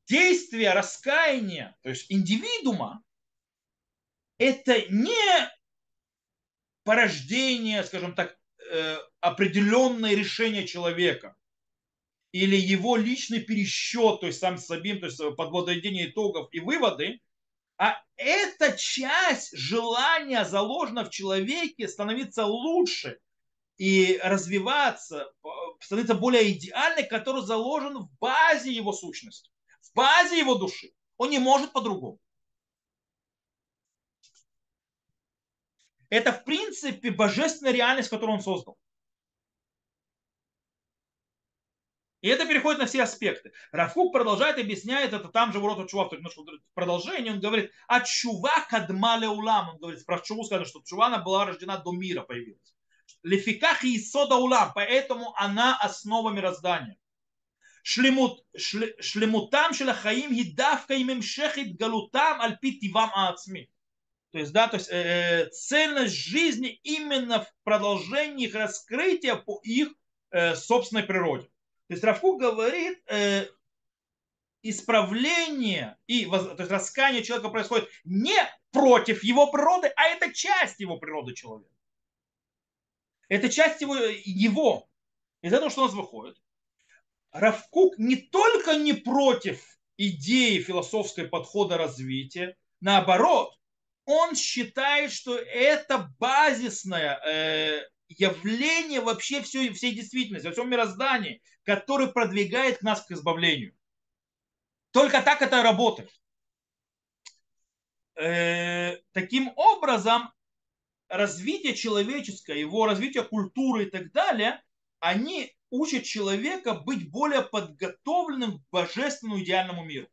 A: действие раскаяния, то есть индивидуума, это не порождение, скажем так, э, определенное решение человека или его личный пересчет, то есть сам собим, то есть подводение итогов и выводы, а эта часть желания заложена в человеке становиться лучше и развиваться, становиться более идеальной, который заложен в базе его сущности, базе его души. Он не может по-другому. Это, в принципе, божественная реальность, которую он создал. И это переходит на все аспекты. Рафук продолжает, объясняет это там же в урод чува, немножко в продолжении, он говорит, а чува кадмале улам, он говорит, про чуву сказано, что чува она была рождена до мира, появилась. Лефиках и сода улам, поэтому она основа мироздания. Шлемут, шле, шлемутам шелахаим гидавка им шехит галутам альпи тивам аацми. То есть, да, то есть э, цельность жизни именно в продолжении их раскрытия по их э, собственной природе. То есть Равкук говорит, э, исправление и то есть раскаяние человека происходит не против его природы, а это часть его природы человека. Это часть его, его. Из этого что у нас выходит? Равкук не только не против идеи философской подхода развития, наоборот, он считает, что это базисная э, явление вообще всей, всей действительности, во всем мироздании, который продвигает нас к избавлению. Только так это работает. Э, таким образом, развитие человеческое, его развитие культуры и так далее, они учат человека быть более подготовленным к божественному идеальному миру.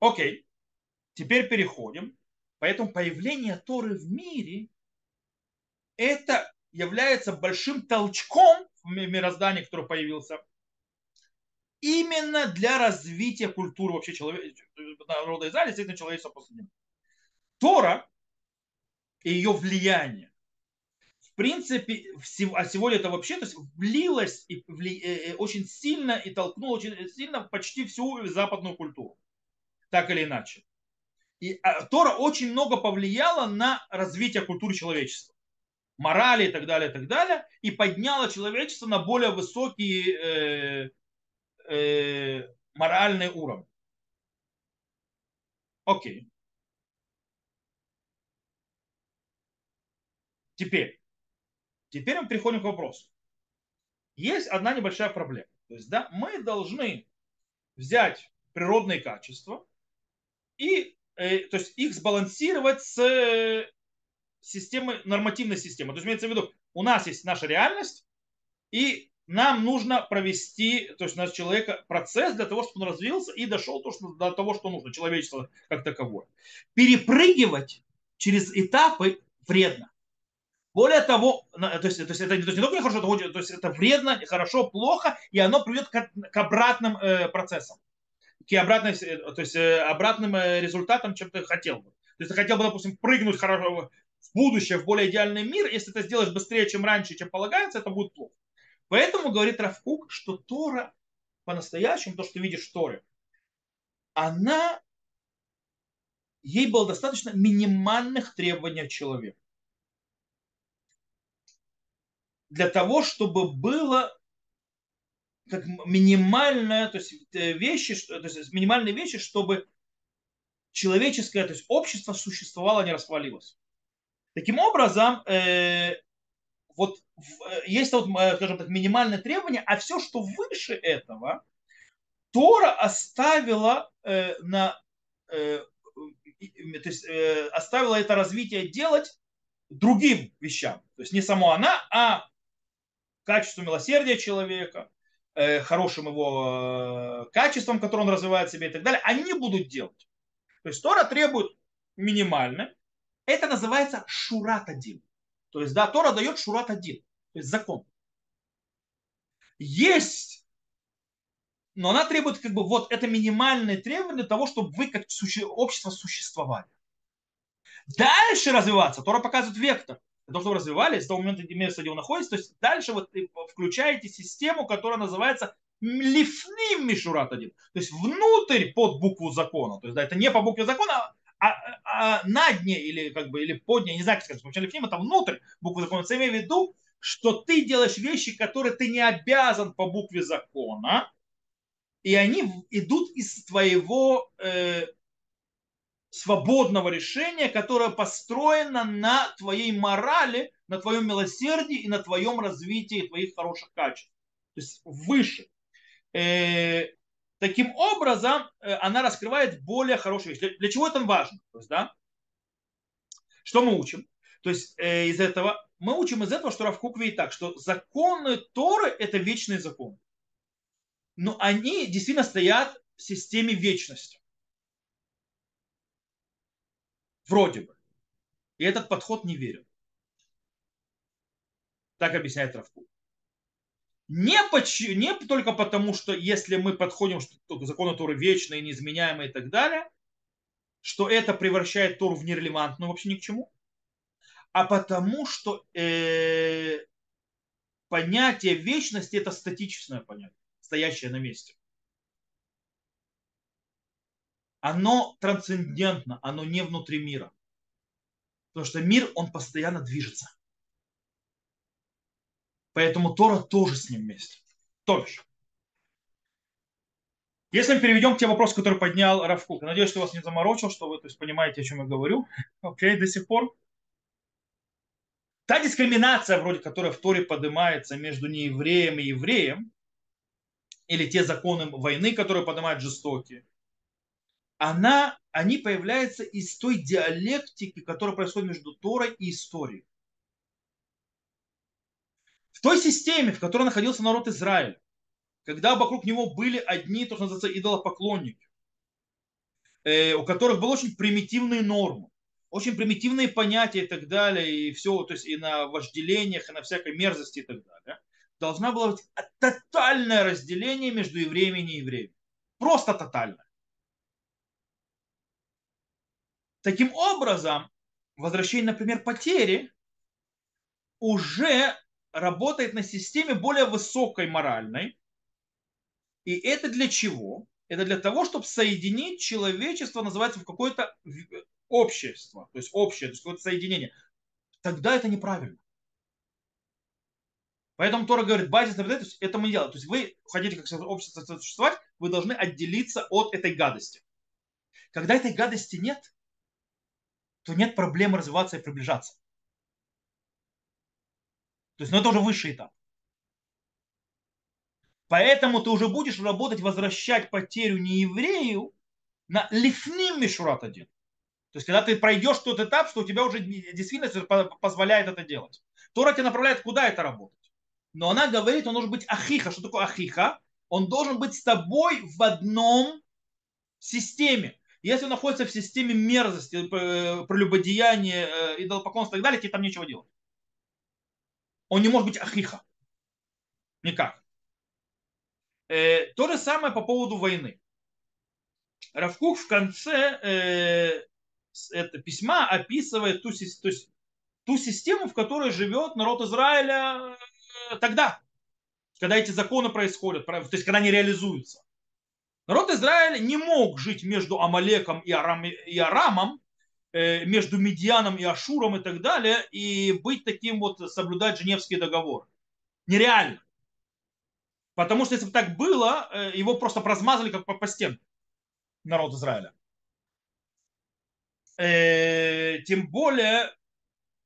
A: Окей, теперь переходим Поэтому появление Торы в мире это является большим толчком в мироздании, который появился, именно для развития культуры вообще человека, народа Израиля, действительно человечества после него. Тора и ее влияние, в принципе, а сегодня это вообще то есть, влилось и вли, э, э, очень сильно и толкнуло очень сильно почти всю западную культуру, так или иначе. И а, Тора очень много повлияла на развитие культуры человечества, морали и так далее, и так далее, и подняла человечество на более высокие э, э, моральные уровни. Окей. Теперь, теперь мы переходим к вопросу. Есть одна небольшая проблема. То есть, да, мы должны взять природные качества и Э, то есть их сбалансировать с э, системой, нормативной системой. То есть имеется в виду, у нас есть наша реальность, и нам нужно провести, то есть наш человека процесс для того, чтобы он развился и дошел то, что, до того, что нужно, человечество как таковое. Перепрыгивать через этапы вредно. Более того, то есть, то есть это, то есть не только нехорошо, то есть это вредно, хорошо, плохо, и оно приведет к, к обратным э, процессам, к обратным, то есть, э, обратным э, результатам, чем ты хотел бы. То есть ты хотел бы, допустим, прыгнуть хорошо в будущее, в более идеальный мир, если ты сделаешь быстрее, чем раньше, чем полагается, это будет плохо. Поэтому говорит Равкук, что Тора по-настоящему, то, что ты видишь в Торе, она, ей было достаточно минимальных требований человека. Для того, чтобы было как минимальное, то есть э, вещи, то есть минимальные вещи, чтобы человеческое, то есть общество существовало, а не распалилось. Таким образом, э, вот э, есть вот, э, скажем так, минимальное требование, а все, что выше этого, Тора оставила э, на э, то есть, э, оставила это развитие делать другим вещам. То есть не само она, а качеству милосердия человека, э, хорошим его э, качеством, которым он развивает себя и так далее, они будут делать. То есть Тора требует минимально. Это называется шурат один. То есть, да, Тора дает шурат один, то есть закон. Есть, но она требует как бы вот это минимальное требование того, чтобы вы как суще, общество существовали. Дальше развиваться, Тора показывает вектор. Для того, чтобы развивались, с того момента, где вы находитесь, то есть дальше вы включаете систему, которая называется лифним мишурат один. То есть внутрь под букву закона. То есть да, это не по букве закона, а, а на дне или как бы или под дне, не знаю, как сказать, вначале к ним это внутрь буквы закона. Я имею в виду, что ты делаешь вещи, которые ты не обязан по букве закона, и они идут из твоего э, свободного решения, которое построено на твоей морали, на твоем милосердии и на твоем развитии твоих хороших качеств. То есть выше. Э, Таким образом, э, она раскрывает более хорошие вещи. Для, для чего это важно? То есть, да? Что мы учим? То есть э, из этого мы учим из этого, что Равкук видит так, что законы Торы – это вечные законы. Но они действительно стоят в системе вечности. Вроде бы. И этот подход не верен. Так объясняет Равкук. Не, поч- не только потому, что если мы подходим к закону Торы вечной, неизменяемой и так далее, что это превращает Тору в нерелевантную вообще ни к чему, а потому что э, понятие вечности это статичное понятие, стоящее на месте. Оно трансцендентно, оно не внутри мира. Потому что мир, он постоянно движется. Поэтому Тора тоже с ним вместе. Тоже. Если мы переведем те вопросы, которые поднял Равкук, надеюсь, что вас не заморочил, что вы то есть, понимаете, о чем я говорю. Окей, до сих пор. Та дискриминация, вроде которая в Торе поднимается между неевреем и евреем, или те законы войны, которые поднимают жестокие, она, они появляются из той диалектики, которая происходит между Торой и историей той системе, в которой находился народ Израиля, когда вокруг него были одни, то, что называется, идолопоклонники, э, у которых были очень примитивные нормы, очень примитивные понятия и так далее, и все, то есть и на вожделениях, и на всякой мерзости и так далее, должна была быть тотальное разделение между евреями и неевреями. Просто тотальное. Таким образом, возвращение, например, потери уже работает на системе более высокой моральной. И это для чего? Это для того, чтобы соединить человечество, называется, в какое-то общество, то есть общее, то есть какое-то соединение. Тогда это неправильно. Поэтому Тора говорит, базис есть это мы не делаем. То есть вы хотите как общество существовать, вы должны отделиться от этой гадости. Когда этой гадости нет, то нет проблемы развиваться и приближаться. То есть, ну это уже высший этап. Поэтому ты уже будешь работать, возвращать потерю нееврею на лифним мишурат один. То есть, когда ты пройдешь тот этап, что у тебя уже действительно позволяет это делать. Тора тебя направляет, куда это работать. Но она говорит, он должен быть ахиха. Что такое ахиха? Он должен быть с тобой в одном системе. Если он находится в системе мерзости, э, прелюбодеяния, э, идолопоклонства и так далее, тебе там нечего делать. Он не может быть ахиха. Никак. Э, то же самое по поводу войны. Равкук в конце это письма описывает ту, то есть, ту систему, в которой живет народ Израиля тогда, когда эти законы происходят, то есть когда они реализуются. Народ Израиля не мог жить между Амалеком и, Арам, и Арамом, э, между Медианом и Ашуром и так далее, и быть таким вот, соблюдать Женевские договоры. Нереально. Потому что если бы так было, э, его просто прозмазали как по, по стенке народ Израиля. Э, тем более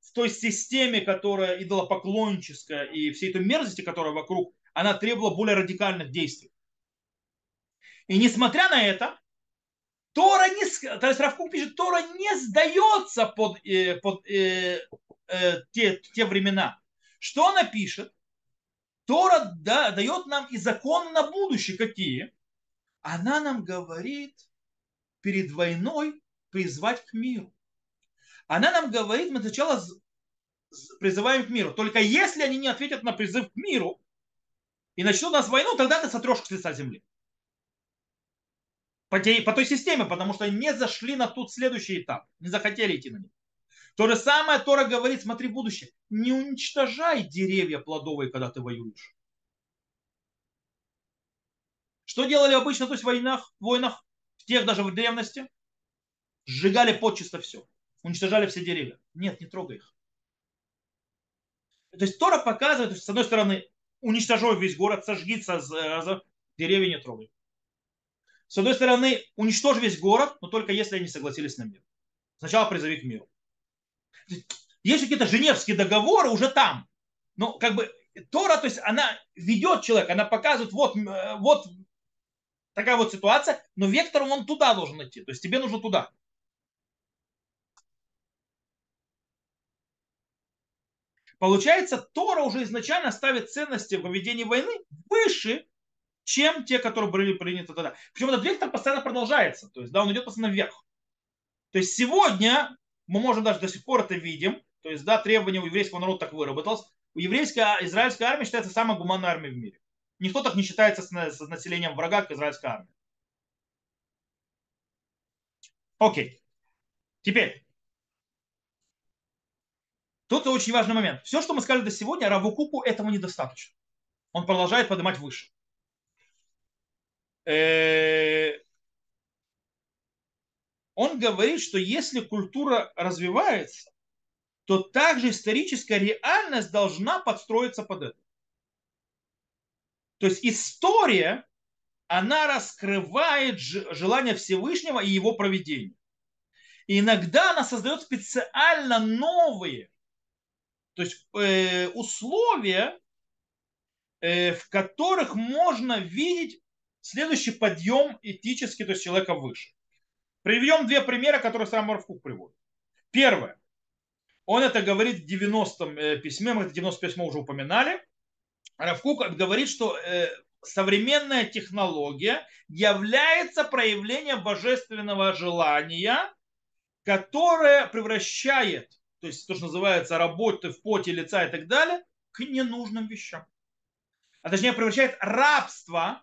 A: в той системе, которая идолопоклонническая и всей этой мерзости, которая вокруг, она требовала более радикальных действий. И несмотря на это, Тора не, то есть Равкук пишет, Тора не сдается под, э, под э, э, те, те времена. Что она пишет? Тора да, дает нам и законы на будущее какие. Она нам говорит перед войной призвать к миру. Она нам говорит, мы сначала призываем к миру. Только если они не ответят на призыв к миру и начнут нас войну, тогда ты сотрешь с лица земли по, те, по той системе, потому что не зашли на тот следующий этап, не захотели идти на него. То же самое Тора говорит, смотри будущее, не уничтожай деревья плодовые, когда ты воюешь. Что делали обычно то есть в войнах, войнах, в тех даже в древности? Сжигали почисто все, уничтожали все деревья. Нет, не трогай их. То есть Тора показывает, с одной стороны, уничтожай весь город, сожги, деревья не трогай. С одной стороны, уничтожь весь город, но только если они согласились на мир. Сначала призови к миру. Есть какие-то женевские договоры уже там. Но как бы Тора, то есть она ведет человека, она показывает, вот, э, вот такая вот ситуация, но вектором он туда должен идти. То есть тебе нужно туда. Получается, Тора уже изначально ставит ценности в поведении войны выше чем те, которые были приняты тогда. Причем этот вектор постоянно продолжается, то есть да, он идет постоянно вверх. То есть сегодня мы можем даже до сих пор это видим, то есть да, требования у еврейского народа так выработалось. У еврейская, израильская армия считается самой гуманной армией в мире. Никто так не считается с, с населением врага, как израильская армия. Окей. Теперь. Тут очень важный момент. Все, что мы сказали до сегодня, Равукуку этого недостаточно. Он продолжает поднимать выше. Э, он говорит, что если культура развивается, то также историческая реальность должна подстроиться под это. То есть история, она раскрывает желание Всевышнего и его проведения. И иногда она создает специально новые то есть, э, условия, э, в которых можно видеть следующий подъем этический, то есть человека выше. Приведем две примера, которые сам Равкук приводит. Первое. Он это говорит в 90-м э, письме, мы это 90 письмо уже упоминали. Равкук говорит, что э, современная технология является проявлением божественного желания, которое превращает, то есть то, что называется работы в поте лица и так далее, к ненужным вещам. А точнее превращает рабство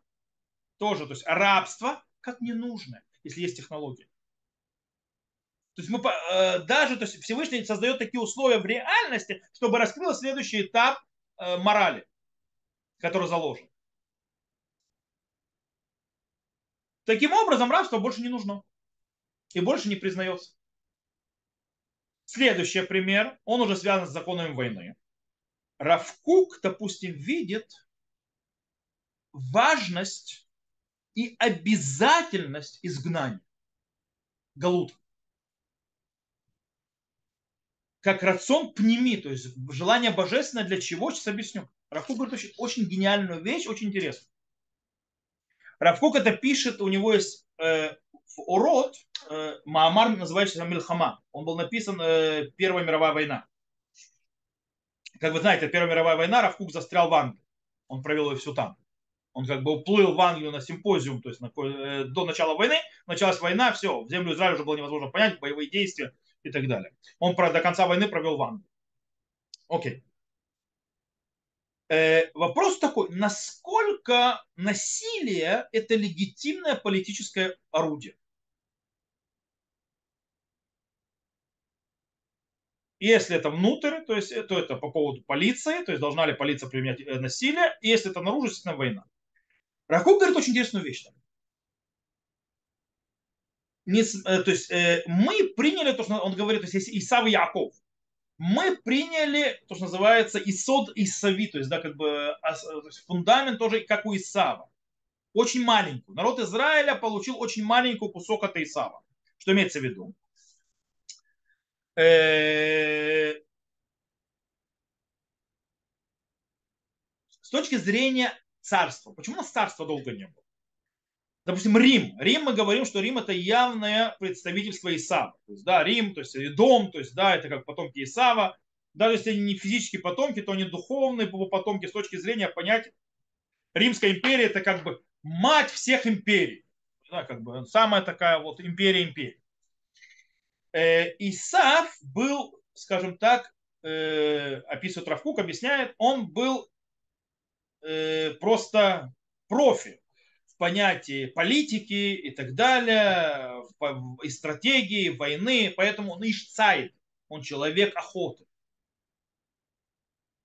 A: тоже, то есть рабство как ненужное, если есть технология. То есть мы э, даже, то есть Всевышний создает такие условия в реальности, чтобы раскрыл следующий этап э, морали, который заложен. Таким образом, рабство больше не нужно и больше не признается. Следующий пример, он уже связан с законами войны. Равкук, допустим, видит важность и обязательность изгнания. Галут. Как рацион пнеми, то есть желание божественное для чего, сейчас объясню. Равкук говорит очень, очень гениальную вещь, очень интересную. Равкук это пишет, у него есть э, в Урод, э, Маамар называется Мильхама. Он был написан э, Первая мировая война. Как вы знаете, Первая мировая война, Равкук застрял в Англии. Он провел ее всю там. Он как бы уплыл в Англию на симпозиум, то есть на, э, до начала войны. Началась война, все, в землю Израиля уже было невозможно понять, боевые действия и так далее. Он про, до конца войны провел в Англии. Окей. Э, вопрос такой, насколько насилие это легитимное политическое орудие? Если это внутрь, то есть то это по поводу полиции, то есть должна ли полиция применять э, насилие, и если это наружу, естественно, война. Рахуб говорит очень интересную вещь. Не, э, то есть э, мы приняли то, что он говорит, то есть Исав и Яков, мы приняли то, что называется Исод Исави, то есть, да, как бы то есть фундамент тоже как у Исава. Очень маленькую. Народ Израиля получил очень маленький кусок от Исава. Что имеется в виду? Э, с точки зрения царства. Почему у нас царства долго не было? Допустим, Рим. Рим мы говорим, что Рим это явное представительство Исава. То есть, да, Рим, то есть дом, то есть, да, это как потомки Исава. Даже если они не физические потомки, то они духовные потомки с точки зрения понять. Римская империя это как бы мать всех империй. Да, как бы самая такая вот империя империи. Э, Исав был, скажем так, э, описывает Равкук, объясняет, он был э, просто профи в понятии политики и так далее, и стратегии, войны, поэтому он ишцайд, он человек охоты.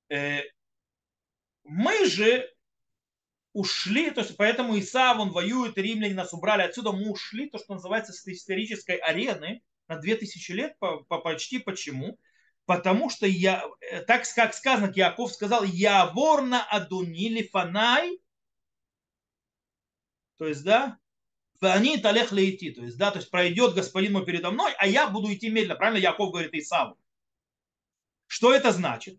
A: Мы же ушли, то есть поэтому Исав, он воюет, и римляне нас убрали отсюда, мы ушли, то, что называется, с исторической арены, на 2000 лет по, по, почти. Почему? Потому что я, э, так как сказано, Яков сказал, я ворна адунили фанай, то есть, да, они талех идти, то есть, да, то есть пройдет господин мой передо мной, а я буду идти медленно. Правильно Яков говорит Исаву. Что это значит?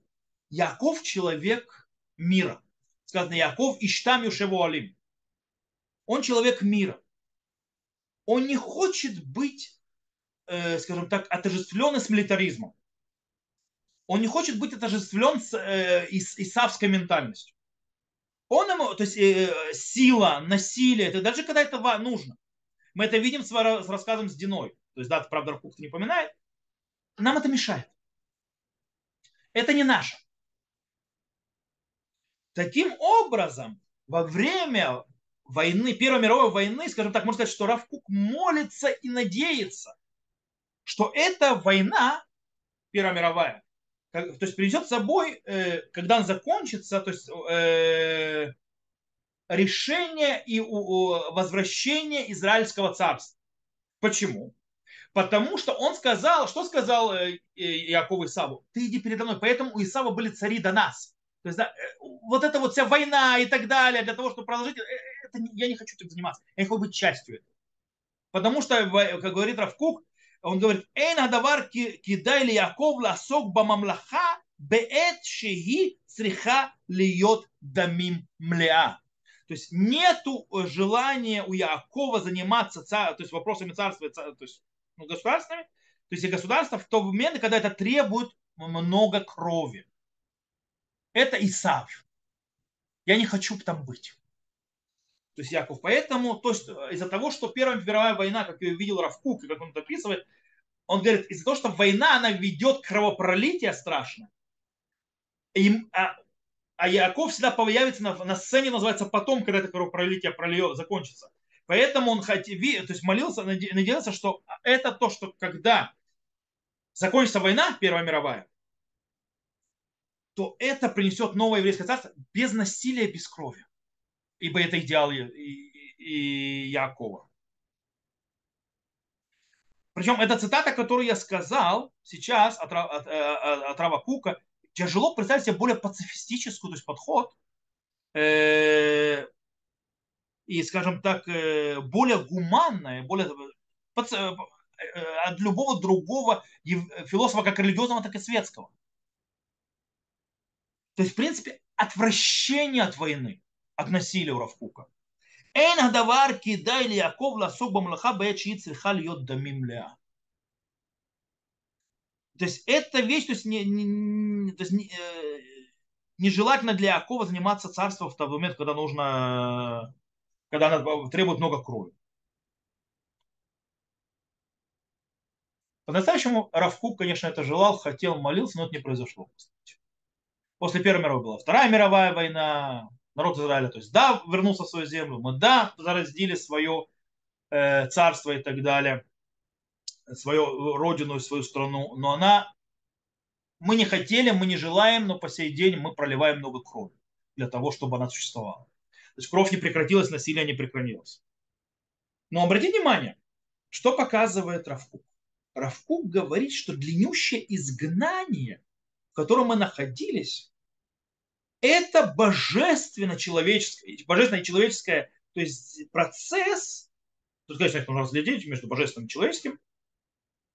A: Яков человек мира. Сказано, Яков иштам юшеву алим. Он человек мира. Он не хочет быть э, скажем так, отождествленный с милитаризмом. Он не хочет быть отождествлен с э, исавской ментальностью. Он ему, то есть э, сила, насилие, это даже когда это нужно. Мы это видим с, с рассказом с Диной. То есть, да, правда, Рахук не поминает. Нам это мешает. Это не наше. Таким образом, во время войны, Первой мировой войны, скажем так, можно сказать, что Равкук молится и надеется, что эта война, Первая мировая, то есть принесет с собой, э, когда она закончится, то есть э, решение и возвращение Израильского царства. Почему? Потому что он сказал, что сказал э, Яков Исаву? Ты иди передо мной. Поэтому у Исава были цари до нас. То есть да, вот эта вот вся война и так далее, для того, чтобы продолжить, это, я не хочу этим заниматься. Я не хочу быть частью этого. Потому что, как говорит Равкук, он говорит, «Эйн адавар кидай ли Яков ласок бамамлаха беэт шеги цриха льет дамим млеа». То есть нету желания у Якова заниматься то есть вопросами царства, то есть ну, государствами, то есть и государства в то момент, когда это требует много крови. Это Исав. Я не хочу там быть. То есть Яков. Поэтому, то есть э, из-за того, что Первая мировая война, как ее видел Равкук, как он это описывает, он говорит, из-за того, что война, она ведет к кровопролитию страшно, и, а, а Яков всегда появится на, на сцене, называется потом, когда это кровопролитие прольет, закончится. Поэтому он хотел, то есть молился, надеялся, что это то, что когда закончится война, Первая мировая, то это принесет новое еврейское царство без насилия, без крови ибо это идеал Якова. Причем эта цитата, которую я сказал сейчас от, э, от, от Рава Кука, тяжело представить себе более пацифистическую то есть подход э, и, скажем так, э, более гуманное, более паци, э, от любого другого философа, как религиозного, так и светского. То есть, в принципе, отвращение от войны относили насилия у Равкука. Эйн хадавар кидай ли Яков ласок бамлаха бэт ши цриха льет дамим ля. То есть эта вещь, то есть, не, не, то есть не, э, нежелательно для Якова заниматься царством в тот момент, когда нужно, когда она требует много крови. По-настоящему Равкук, конечно, это желал, хотел, молился, но это не произошло. После Первой мировой была Вторая мировая война, народ Израиля, то есть да, вернулся в свою землю, мы да, зараздили свое э, царство и так далее, свою родину свою страну, но она, мы не хотели, мы не желаем, но по сей день мы проливаем много крови для того, чтобы она существовала. То есть кровь не прекратилась, насилие не прекратилось. Но обратите внимание, что показывает Равкук. Равкук говорит, что длиннющее изгнание, в котором мы находились, это божественно-человеческое, божественно-человеческое, то есть процесс, тут, конечно, нужно разглядеть между божественным и человеческим,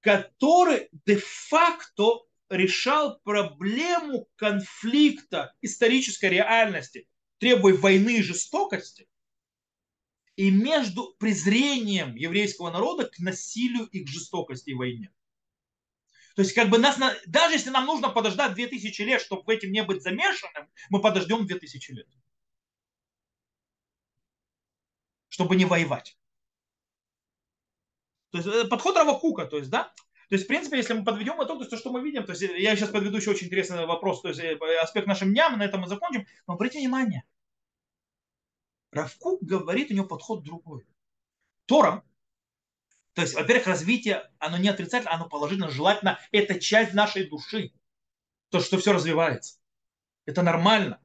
A: который де-факто решал проблему конфликта исторической реальности, требуя войны и жестокости, и между презрением еврейского народа к насилию и к жестокости и войне. То есть, как бы нас, даже если нам нужно подождать 2000 лет, чтобы в этом не быть замешанным, мы подождем 2000 лет. Чтобы не воевать. То есть, э, подход Равакука, то есть, да, то есть, в принципе, если мы подведем итог, то то, что мы видим, то есть я сейчас подведу еще очень интересный вопрос, то есть э, аспект нашим дням, на этом мы закончим, но обратите внимание, Равкук говорит, у него подход другой. Тора, то есть, во-первых, развитие, оно не отрицательно, оно положительно, желательно, это часть нашей души. То, что все развивается. Это нормально.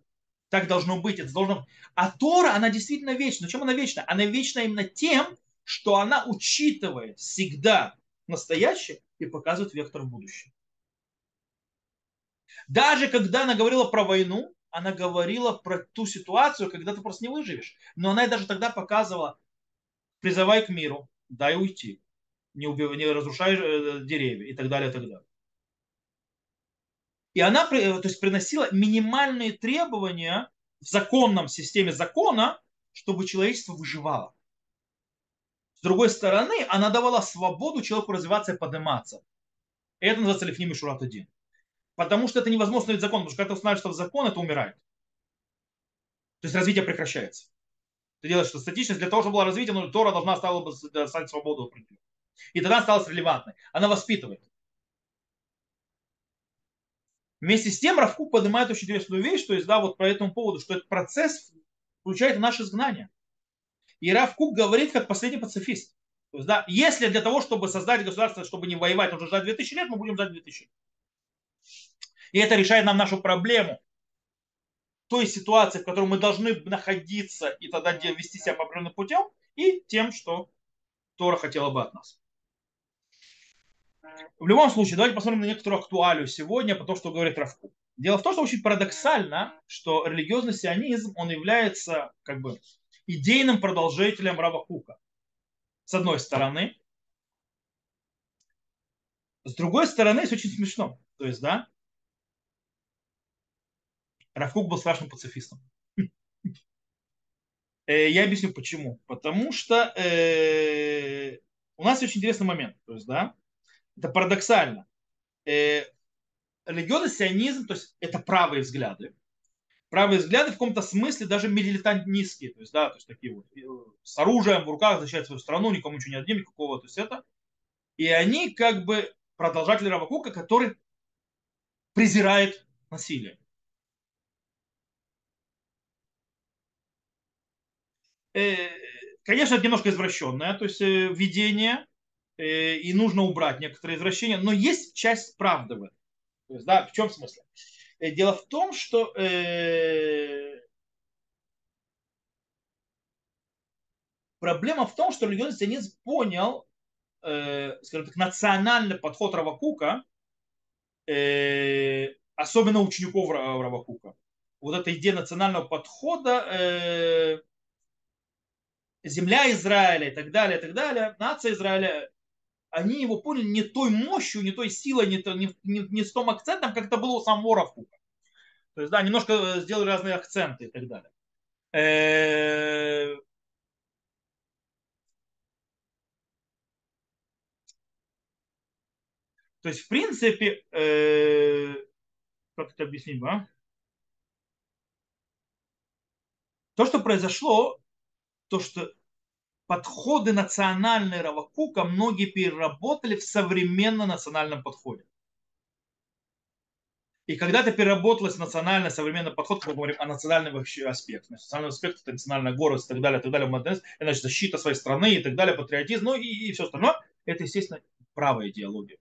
A: Так должно быть. Это должно... А Тора, она действительно вечна. Чем она вечна? Она вечна именно тем, что она учитывает всегда настоящее и показывает вектор в будущее. Даже когда она говорила про войну, она говорила про ту ситуацию, когда ты просто не выживешь. Но она даже тогда показывала, призывай к миру, дай уйти, не, убив, не разрушай э, деревья и так далее, и так далее. И она то есть, приносила минимальные требования в законном системе закона, чтобы человечество выживало. С другой стороны, она давала свободу человеку развиваться и подниматься. И это называется Лифним и Шурат 1. Потому что это невозможно установить закон, потому что когда ты устанавливаешь что закон, это умирает. То есть развитие прекращается. Ты делаешь что статичность, для того, чтобы было развитие, но Тора должна стала бы стать свободу И тогда стала релевантной. Она воспитывает. Вместе с тем Равкук поднимает очень интересную вещь, то есть, да, вот по этому поводу, что этот процесс включает наше изгнание. И Равкук говорит как последний пацифист. То есть, да, если для того, чтобы создать государство, чтобы не воевать, нужно ждать 2000 лет, мы будем ждать 2000 лет. И это решает нам нашу проблему. Той ситуации, в которой мы должны находиться и тогда вести себя по определенным путем, и тем, что Тора хотела бы от нас. В любом случае, давайте посмотрим на некоторую актуалию сегодня, по тому, что говорит Равку. Дело в том, что очень парадоксально, что религиозный сионизм, он является как бы идейным продолжителем Рава Кука. С одной стороны. С другой стороны, это очень смешно. То есть, да, Равкук был страшным пацифистом. Э, я объясню почему. Потому что э, у нас очень интересный момент. То есть, да, это парадоксально. Э, религиозный сионизм, то есть это правые взгляды, правые взгляды в каком-то смысле даже милитантнистские, то есть, да, то есть такие вот, э, с оружием в руках защищать свою страну, никому ничего не отдадим, никакого, то есть это. И они как бы продолжатели Равакука, который презирает насилие. Э, конечно, это немножко извращенное, то есть э, видение, и нужно убрать некоторые извращения, но есть часть правды в этом. То есть, да, в чем смысл? Э, дело в том, что э, проблема в том, что религиозный сионизм понял, э, скажем так, национальный подход Равакука, э, особенно учеников Равакука. Вот эта идея национального подхода, э, земля Израиля и так далее, и так далее, нация Израиля, они его поняли не той мощью, не той силой, не, то, не, не, не с том акцентом, как это было у самого Равкука. То есть, да, немножко э, сделали разные акценты и так далее. Э, то есть, в принципе, э, как это объяснить, а? То, что произошло, то, что подходы национальные Равакука многие переработали в современном национальном подходе. И когда это переработалось национальный современный подход, мы говорим о национальном аспекте. Национальный аспект – это национальная гордость и так далее, и так далее, значит, защита своей страны и так далее, патриотизм, ну и, и все остальное. Это, естественно, правая идеология.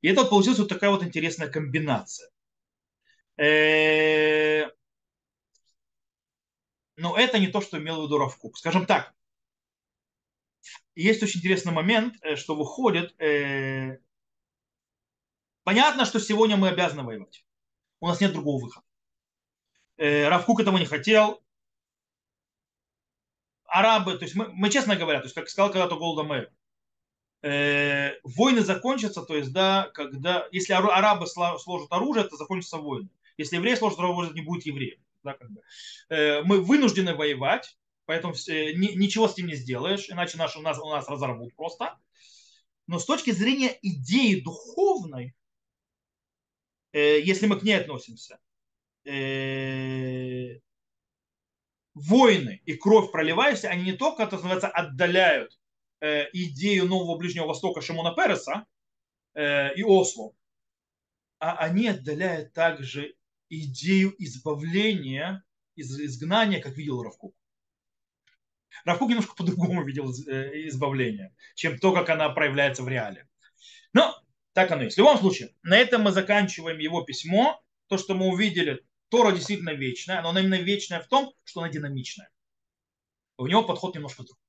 A: И это вот получилась вот такая вот интересная комбинация. Э, но это не то, что имел в виду Равкук. Скажем так, есть очень интересный момент, э, что выходит, э, понятно, что сегодня мы обязаны воевать. У нас нет другого выхода. Равкук этого не хотел. Арабы, то есть мы, мы честно говоря, то есть как сказал когда-то Голда Мэйр, э, войны закончатся, то есть, да, когда, если арабы сложат оружие, то закончатся войны. Если евреи сложат оружие, не будет евреев. Да, как бы. э, мы вынуждены воевать, поэтому э, ни, ничего с этим не сделаешь, иначе наши, нас, у нас разорвут просто. Но с точки зрения идеи духовной, э, если мы к ней относимся, войны и кровь проливающаяся, они не только, это называется, отдаляют идею нового Ближнего Востока Шимона Переса и Осло, а они отдаляют также идею избавления из изгнания, как видел Равкук. Равкук немножко по-другому видел э, избавление, чем то, как она проявляется в реале. Но так оно есть. В любом случае, на этом мы заканчиваем его письмо. То, что мы увидели, Тора действительно вечная, но она именно вечная в том, что она динамичная. У него подход немножко другой.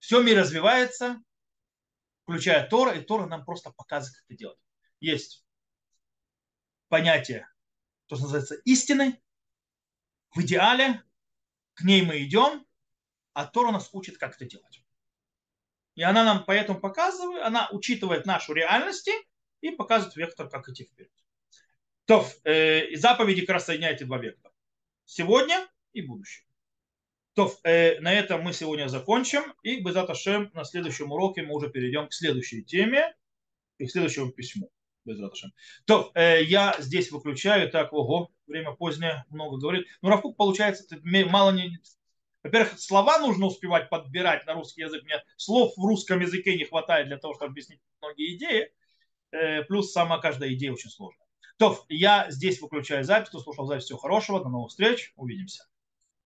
A: Все мир развивается, включая Тора, и Тора нам просто показывает, как это делать. Есть понятие, то, что называется истины, в идеале, к ней мы идем, а Тора нас учит, как это делать. И она нам поэтому показывает, она учитывает нашу реальность и показывает вектор, как идти вперед. То, э, заповеди как раз соединяют эти два вектора. Сегодня и будущее. То, э, на этом мы сегодня закончим. И Безат Ашем на следующем уроке мы уже перейдем к следующей теме и к следующему письму. Безат Ашем. То, э, я здесь выключаю. Так, ого, время позднее, много говорит. Ну, Равкук, получается, мало не... Во-первых, слова нужно успевать подбирать на русский язык. Мне слов в русском языке не хватает для того, чтобы объяснить многие идеи. Э, плюс сама каждая идея очень сложная. То, я здесь выключаю запись. Кто слушал запись, всего хорошего. До новых встреч. Увидимся.